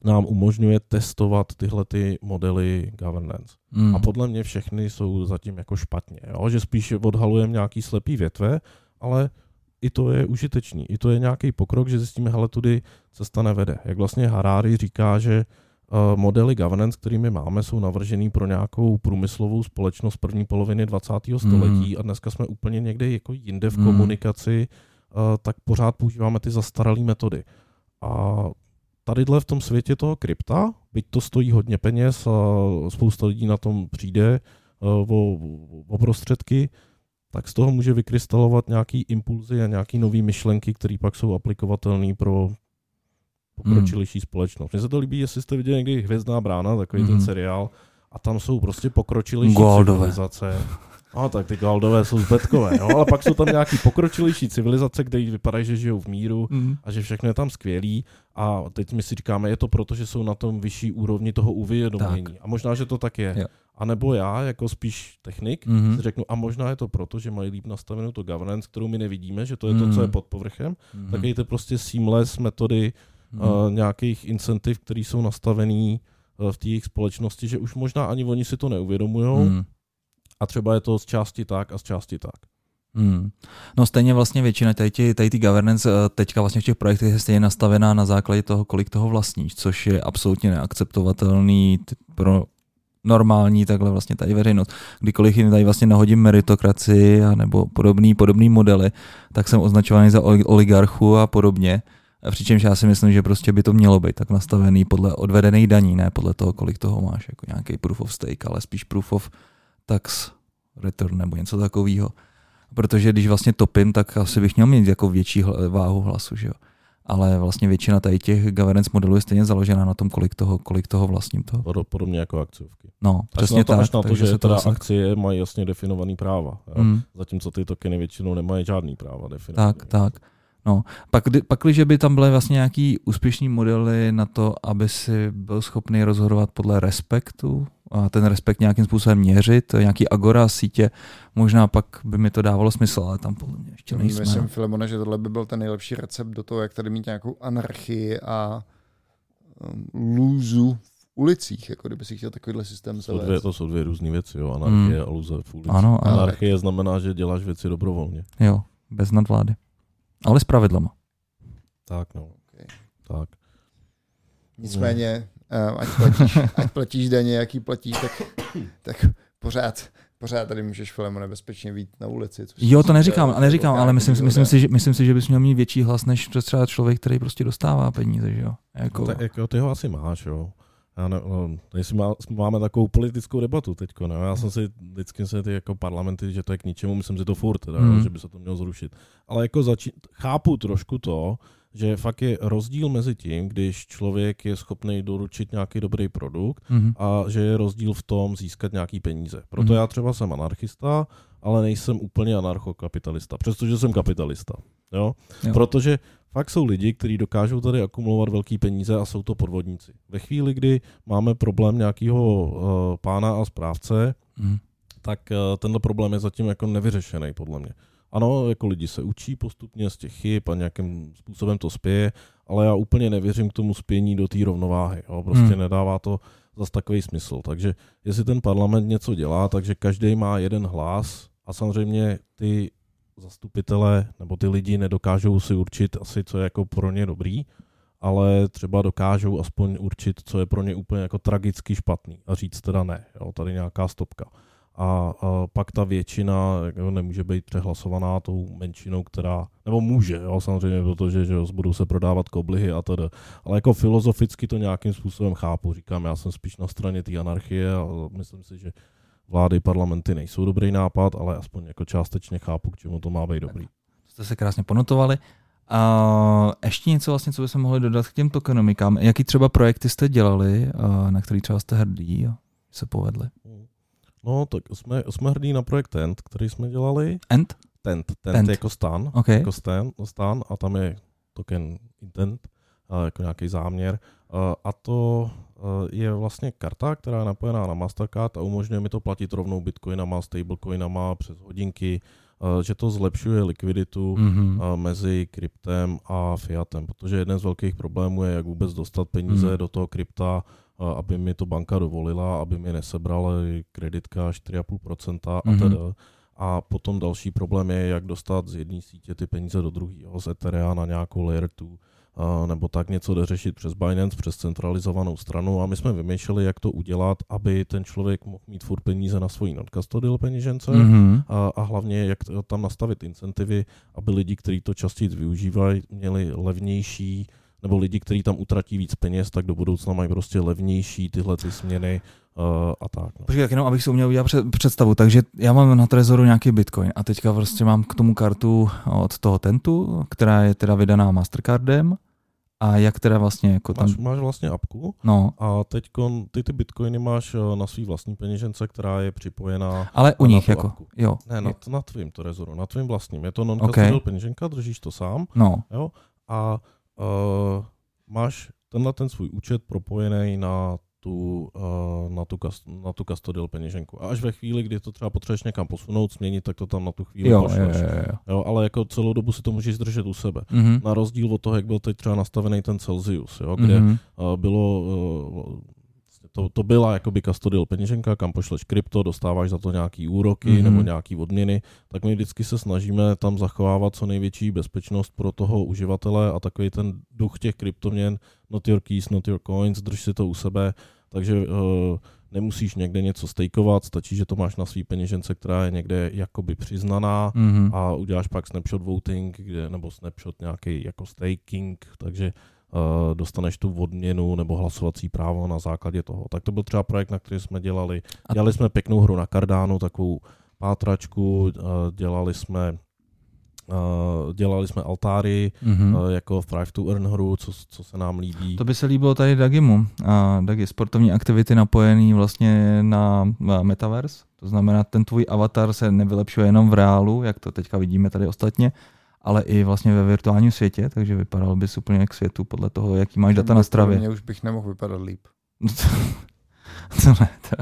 nám umožňuje testovat tyhle ty modely governance. Hmm. A podle mě všechny jsou zatím jako špatně. Jo? Že spíš odhalujeme nějaký slepý větve, ale i to je užitečný. I to je nějaký pokrok, že zjistíme, hele, tudy cesta nevede. Jak vlastně Harari říká, že uh, modely governance, kterými máme, jsou navržený pro nějakou průmyslovou společnost první poloviny 20. století a dneska jsme úplně někde jako jinde v Mm. komunikaci, uh, tak pořád používáme ty zastaralé metody. A tadyhle v tom světě toho krypta, byť to stojí hodně peněz a spousta lidí na tom přijde uh, o, o prostředky, tak z toho může vykrystalovat nějaký impulzy a nějaký nové myšlenky, které pak jsou aplikovatelné pro pokročilejší společnost. Mně se to líbí, jestli jste viděli někdy Hvězdná brána, takový Mhm. ten seriál, a tam jsou prostě pokročilejší Goldové. civilizace. *laughs* No tak ty Goldové jsou zbetkové, jo? ale pak jsou tam nějaký pokročilejší civilizace, které vypadají, že žijou v míru Hmm. a že všechno je tam skvělý a teď my si říkáme, je to proto, že jsou na tom vyšší úrovni toho uvědomění. Tak. A možná, že to tak je. Jo. A nebo já, jako spíš technik, Mhm. si řeknu, a možná je to proto, že mají líp nastavenou to governance, kterou my nevidíme, že to je to, Mhm. co je pod povrchem. Hmm. Tak dejte prostě seamless metody Hmm. uh, nějakých incentiv, které jsou nastavený uh, v té jejich společnosti, že už možná ani oni si to neuvědomují Hmm. A třeba je to z části tak a z části tak. Hmm. No stejně vlastně většina tady, ty- tady ty governance eh, teďka vlastně v těch projektech je stejně nastavená na základě toho, kolik toho vlastníš, což je absolutně neakceptovatelný pro normální takhle vlastně tady veřejnost. Kdykoliv jim tady vlastně nahodím meritokracii a nebo podobný, podobný modely, tak jsem označovaný za oli- oligarchu a podobně. Přičemž já si myslím, že prostě by to mělo být tak nastavený podle odvedených daní, ne podle toho, kolik toho máš, jako nějaký proof of stake, ale spíš proof of tax return nebo něco takového. Protože když vlastně topím, tak asi bych měl mít jako větší váhu hlasu, že jo. Ale vlastně většina tady těch governance modelů je stejně založená na tom, kolik toho, kolik toho vlastním toho. Pod- Podobně jako akciovky. No, Až přesně na to, tak. až na to, že teda vlastně- akcie mají jasně definovaný práva. Mm. Zatímco ty tokeny většinou nemají žádný práva definovaný. Tak, tak. No, pak, pak když by tam byly vlastně nějaký úspěšný modely na to, aby si byl schopný rozhodovat podle respektu a ten respekt nějakým způsobem měřit, nějaký agora sítě, možná pak by mi to dávalo smysl, ale tam podle mě ještě nejsme. Myslím. Filemone, že tohle by byl ten nejlepší recept do toho, jak tady mít nějakou anarchii a um, lůzu v ulicích, jako kdyby si chtěl takovýhle systém To, dvě, zavést. to jsou dvě různé věci, jo. Anarchie Mm. a luze v ulici. Ano, ano, Anarchie znamená, že děláš věci dobrovolně. jo, bez nadvlády. Ale s pravidlama. Tak, no. Okay. Tak. Nicméně, ať, platíš, *laughs* ať platíš daně, jaký platíš, tak, tak pořád, pořád tady můžeš Filemone bezpečně vít na ulici. Což Jo, to neříkám, a neříkám, ale myslím, myslím, si, že, myslím si, že bys měl mít větší hlas než třeba člověk, který prostě dostává peníze, že jo. Jako, No, tak, jako ty ho asi máš, jo. Já ne, no, jestli má, máme takovou politickou debatu teďko, ne? Já jsem si vždycky se ty jako parlamenty, že to je k ničemu, myslím si to furt, teda, jo, že by se to mělo zrušit. Ale jako začí, chápu trošku to, že fakt je rozdíl mezi tím, když člověk je schopný doručit nějaký dobrý produkt mhm. a že je rozdíl v tom získat nějaký peníze. Proto Mhm. já třeba jsem anarchista, ale nejsem úplně anarchokapitalista, přestože jsem kapitalista. Jo? Jo. Protože fakt jsou lidi, kteří dokážou tady akumulovat velké peníze a jsou to podvodníci. Ve chvíli, kdy máme problém nějakého uh, pána a správce, Mhm. tak uh, tenhle problém je zatím jako nevyřešený, podle mě. Ano, jako lidi se učí postupně z těch chyb a nějakým způsobem to spěje, ale já úplně nevěřím k tomu spění do té rovnováhy. Jo? Prostě Hmm. nedává to zas takový smysl. Takže jestli ten parlament něco dělá, takže každý má jeden hlas a samozřejmě ty zastupitele nebo ty lidi nedokážou si určit asi, co je jako pro ně dobrý, ale třeba dokážou aspoň určit, co je pro ně úplně jako tragicky špatný a říct teda ne, jo, tady nějaká stopka. A, a pak ta většina jako nemůže být přehlasovaná tou menšinou, která, nebo může, jo, samozřejmě, protože že jo, budou se prodávat koblihy a tedy. Ale jako filozoficky to nějakým způsobem chápu. Říkám, já jsem spíš na straně té anarchie a myslím si, že vlády, parlamenty nejsou dobrý nápad, ale aspoň jako částečně chápu, k čemu to má být dobrý. To jste se krásně ponotovali. A ještě něco vlastně, co bychom mohli dodat k těm tokenomikám. Jaký třeba projekty jste dělali, na který třeba jste hrdí a se povedli? No, tak jsme, jsme hrdí na projekt Tent, který jsme dělali. Ent? Tent, tent, Tent. jako stan, Okay. jako stan, stan a tam je token intent, jako nějaký záměr. A, to je vlastně karta, která je napojená na Mastercard a umožňuje mi to platit rovnou bitcoinama, stablecoinama přes hodinky, že to zlepšuje likviditu Mm-hmm. mezi kryptem a fiatem, protože jeden z velkých problémů je, jak vůbec dostat peníze Mhm. do toho krypta, aby mi to banka dovolila, aby mi nesebrala kreditka 4,5% a Mhm. tedy. A potom další problém je, jak dostat z jedné sítě ty peníze do druhé, z Etherea na nějakou layer 2, a, nebo tak něco jde řešit přes Binance, přes centralizovanou stranu a my jsme vymýšleli, jak to udělat, aby ten člověk mohl mít furt peníze na svojí non-custodial peněžence, Mm-hmm. a, a hlavně jak tam nastavit incentivy, aby lidi, kteří to častěji využívají, měli levnější, nebo lidi, kteří tam utratí víc peněz, tak do budoucna mají prostě levnější tyhle ty směny uh, a tak. No. Počkej, tak jenom abych si uměl udělat před- představu. Takže já mám na Trezoru nějaký bitcoin a teďka prostě mám k tomu kartu od toho Tentu, která je teda vydaná Mastercardem a jak teda vlastně jako tam... Máš, máš vlastně apku No, a teď ty ty bitcoiny máš eh, na svý vlastní peněžence, která je připojená ale u nich jako, apku. jo. ne, na, na tvým Trezoru, na tvým vlastním. Je to non-custodial peněženka, držíš to sám No, jo? a uh, máš tenhle ten svůj účet propojený na tu, uh, na, tu kas, na tu custodial peněženku. A až ve chvíli, kdy to třeba potřebuješ někam posunout, změnit, tak to tam na tu chvíli jo, jo, pošleš. jo, jo. Jo, ale jako celou dobu si to můžeš držet u sebe. Mhm. Na rozdíl od toho, jak byl teď třeba nastavený ten Celsius, jo, kde Mhm. uh, bylo uh, to, to byla jakoby custodial peněženka, kam pošleš krypto, dostáváš za to nějaký úroky Mhm. mm-hmm. nebo nějaký odměny, tak my vždycky se snažíme tam zachovávat co největší bezpečnost pro toho uživatele a takový ten duch těch kryptoměn, not your keys, not your coins, drž si to u sebe, takže uh, nemusíš někde něco stejkovat, stačí, že to máš na svý peněžence, která je někde jakoby přiznaná Mhm. a uděláš pak snapshot voting, kde, nebo snapshot nějaký jako staking, takže uh, dostaneš tu odměnu nebo hlasovací právo na základě toho. Tak to byl třeba projekt, na který jsme dělali. Dělali jsme pěknou hru na Cardano, takovou pátračku, uh, dělali jsme uh, dělali jsme altáry, Mhm. uh, jako v Prive to Earn hru, co, co se nám líbí. To by se líbilo tady Dagimu. A Dagi, sportovní aktivity napojený vlastně na Metaverse. To znamená, ten tvůj avatar se nevylepšuje jenom v reálu, jak to teďka vidíme tady ostatně, ale i vlastně ve virtuálním světě, takže vypadal bys úplně k světu podle toho, jaký máš data na stravě. Mě už bych nemohl vypadat líp. No to, *laughs* ne, to,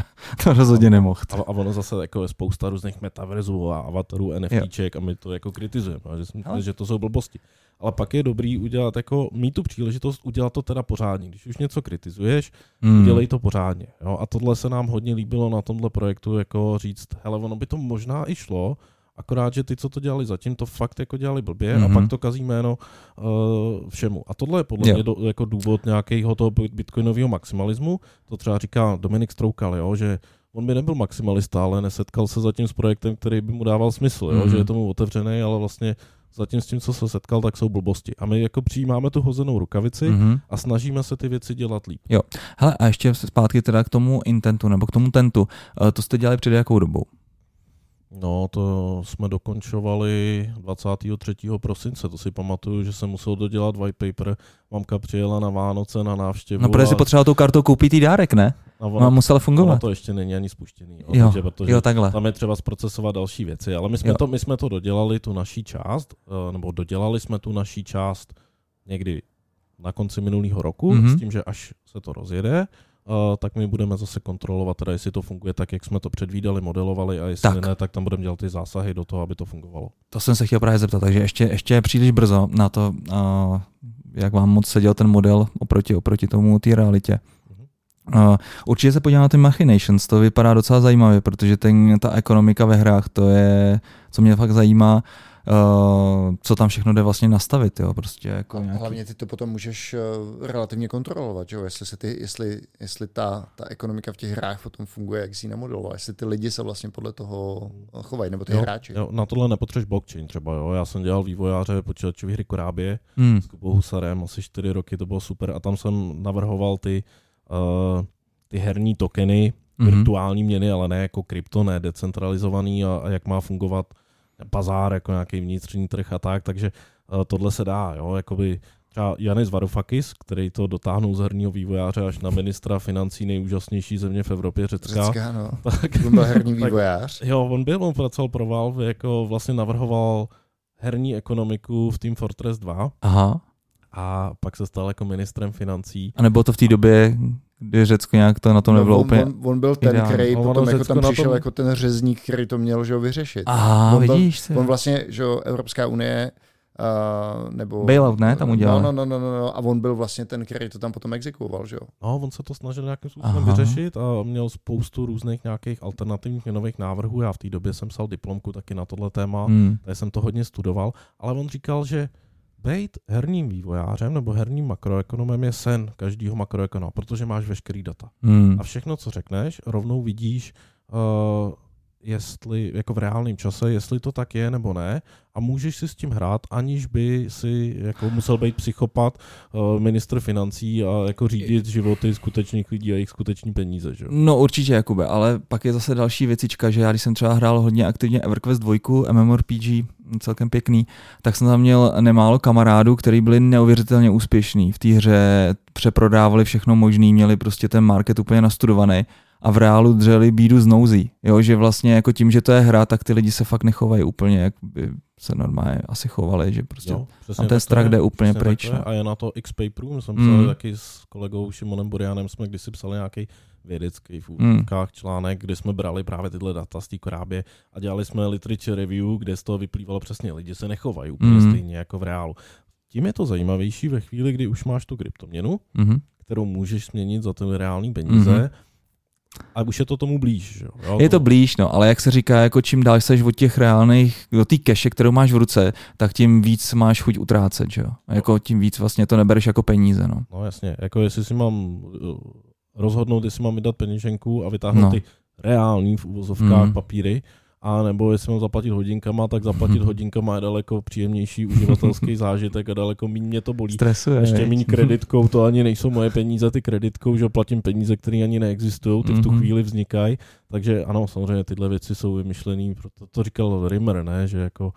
to rozhodně nemohl. A, a ono zase jako je spousta různých metaverzů a avatarů, NFTček a my to jako kritizujeme, že, myslíme, Ale- že to jsou blbosti. Ale pak je dobrý udělat jako, mít tu příležitost udělat to teda pořádně. Když už něco kritizuješ, Hmm. udělej to pořádně. Jo? A tohle se nám hodně líbilo na tomhle projektu, jako říct, hele, ono by to možná i šlo, akorát, že ty, co to dělali zatím, to fakt jako dělali blbě Mhm. a pak to kazí jméno uh, všemu. A tohle je podle Jo. mě do, jako důvod nějakého toho bitcoinového maximalismu. To třeba říká Dominik Stroukal, jo? že on by nebyl maximalista, ale nesetkal se zatím s projektem, který by mu dával smysl, jo? Mhm. že je tomu otevřený, ale vlastně zatím s tím, co se setkal, tak jsou blbosti. A my jako přijímáme tu hozenou rukavici Mhm. a snažíme se ty věci dělat líp. Hele, a ještě zpátky teda k tomu intentu, nebo k tomu tentu. Eh, To jste dělali před jakou dobou? No, to jsme dokončovali 23. prosince, to si pamatuju, že jsem musel dodělat white paper, mamka přijela na Vánoce na návštěvu. No, protože si potřeboval tou kartou koupit jí dárek, ne? a No, ona, musela ona fungovat. to ještě není ani spuštěný. Jo, Jo, takže, protože Jo, takhle. tam je třeba zprocesovat další věci, ale my jsme, Jo. to, my jsme to dodělali, tu naší část, eh, nebo dodělali jsme tu naší část někdy na konci minulého roku, Mhm. s tím, že až se to rozjede, tak my budeme zase kontrolovat, teda jestli to funguje tak, jak jsme to předvídali, modelovali a jestli Tak. ne, tak tam budeme dělat ty zásahy do toho, aby to fungovalo. To jsem se chtěl právě zeptat, takže ještě, ještě je příliš brzo na to, uh, jak vám moc seděl ten model oproti, oproti tomu té realitě. Uh, určitě se podívám na ty Machinations, to vypadá docela zajímavě, protože ten, ta ekonomika ve hrách, to je, co mě fakt zajímá, uh, co tam všechno jde vlastně nastavit, jo, prostě jako A nějaký... hlavně ty to potom můžeš uh, relativně kontrolovat, že jo? Jestli, se ty, jestli, jestli ta, ta ekonomika v těch hrách potom funguje, jak jsi ji namodeloval, jestli ty lidi se vlastně podle toho chovají, nebo ty jo, hráči. Jo, na tohle nepotřebuješ blockchain třeba, jo. Já jsem dělal vývojáře počítačové hry Korábě Hmm. s Kubou Husarem, asi čtyři roky, to bylo super a tam jsem navrhoval ty, uh, ty herní tokeny, Mhm. virtuální měny, ale ne jako krypto, ne decentralizovaný a, a jak má fungovat bazár, jako nějaký vnitřní trh a tak, takže uh, tohle se dá, jo, jakoby třeba Janis Varoufakis, který to dotáhnul z herního vývojáře až na ministra financí nejúžasnější země v Evropě, Řecka. Řecká, no. Tak, On byl herní *laughs* tak- vývojář. Jo, on byl, on pracoval pro Valve, jako vlastně navrhoval herní ekonomiku v Team Fortress 2 Aha. a pak se stal jako ministrem financí. A nebylo to v té době, kdy Řecko nějak to na tom nebylo no, on, úplně... on, on, byl ten, ideální. který No, ono potom jako tam přišel tom- jako ten řezník, který to měl že jo, vyřešit. Aha, on byl- vidíš se. On vlastně, že jo, Evropská unie uh, nebo... Bailout, ne, tam udělal. No, no, no, no, no, a on byl vlastně ten, který to tam potom exekuoval, že jo. No, on se to snažil nějakým způsobem Aha. vyřešit a měl spoustu různých nějakých alternativních měnových návrhů. Já v té době jsem psal diplomku taky na tohle téma, Hmm. tady jsem to hodně studoval, ale on říkal, že být herním vývojářem nebo herním makroekonomem je sen každého makroekonoma, protože máš veškerý data. Hmm. A všechno, co řekneš, rovnou vidíš, uh, jestli, jako v reálném čase, jestli to tak je nebo ne a můžeš si s tím hrát, aniž by si jako musel být psychopat, uh, ministr financí a jako řídit životy skutečných lidí a jejich skuteční peníze, že? No určitě, Jakube, ale pak je zase další věcička, že já když jsem třeba hrál hodně aktivně EverQuest 2, MMORPG, celkem pěkný, tak jsem tam měl nemálo kamarádů, kteří byli neuvěřitelně úspěšní. V té hře přeprodávali všechno možný, měli prostě ten market úplně nastudovaný a v reálu dřeli bídu z nouzí. Jo, že vlastně jako tím, že to je hra, tak ty lidi se fakt nechovají úplně, jak by se normálně asi chovali, že prostě Jo, tam ten strach je, jde úplně pryč, je. no. A je na to Proof, my jsme Mm. psali taky s kolegou Šimonem Burianem, jsme kdysi psali nějaký vědecký v Mm. úvodkách článek, kde jsme brali právě tyhle data z té korábě a dělali jsme literature review, kde z toho vyplývalo přesně, lidi se nechovají úplně Mm. stejně jako v reálu. Tím je to zajímavější ve chvíli, kdy už máš tu kryptoměnu, Mhm. kterou můžeš změnit za ty reální peníze, Mhm. A už je to tomu blíž. že Jo? Jo, Je to blíž, no, ale jak se říká, jako čím dál seš od těch reálných, do té keše, kterou máš v ruce, tak tím víc máš chuť utrácet, že jo. A jako tím víc vlastně to nebereš jako peníze, no. No jasně, jako jestli si mám uh, rozhodnout, jestli mám vydat peněženku a vytáhnout No. ty reální v uvozovkách Mm. mm. papíry, a nebo jestli mám zaplatit hodinkama, tak zaplatit *laughs* hodinkama je daleko příjemnější uživatelský *laughs* zážitek a daleko méně mě to bolí. Stresuje. Ještě méně kreditkou, to ani nejsou moje peníze, ty kreditkou, že platím peníze, které ani neexistují, ty v tu Mhm. chvíli vznikají. Takže ano, samozřejmě tyhle věci jsou vymyšlené, proto to říkal Rimmer, ne, že jako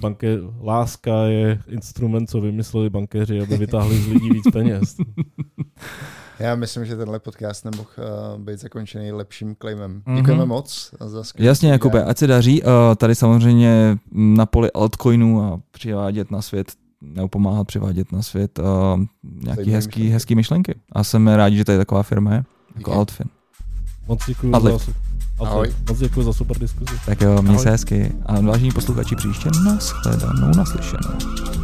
banke, láska je instrument, co vymysleli bankéři, aby vytáhli z lidí víc peněz. *laughs* Já myslím, že tenhle podcast nemohl uh, být zakončený lepším claimem. Mhm. Děkujeme moc za skvělý Jasně, Jakube, ať se daří. Uh, tady samozřejmě na poli altcoinů a přivádět na svět nebo pomáhat přivádět na svět uh, nějaký hezký, myšlenky. hezký myšlenky. A jsem rád, že tady taková firma je, jako Díky. Altfin. Moc děkuji za, Ahoj. Moc děkuji za super diskuzi. Tak jo, měj se hezky. A vážení posluchači příště, nashledanou, naslyšenou.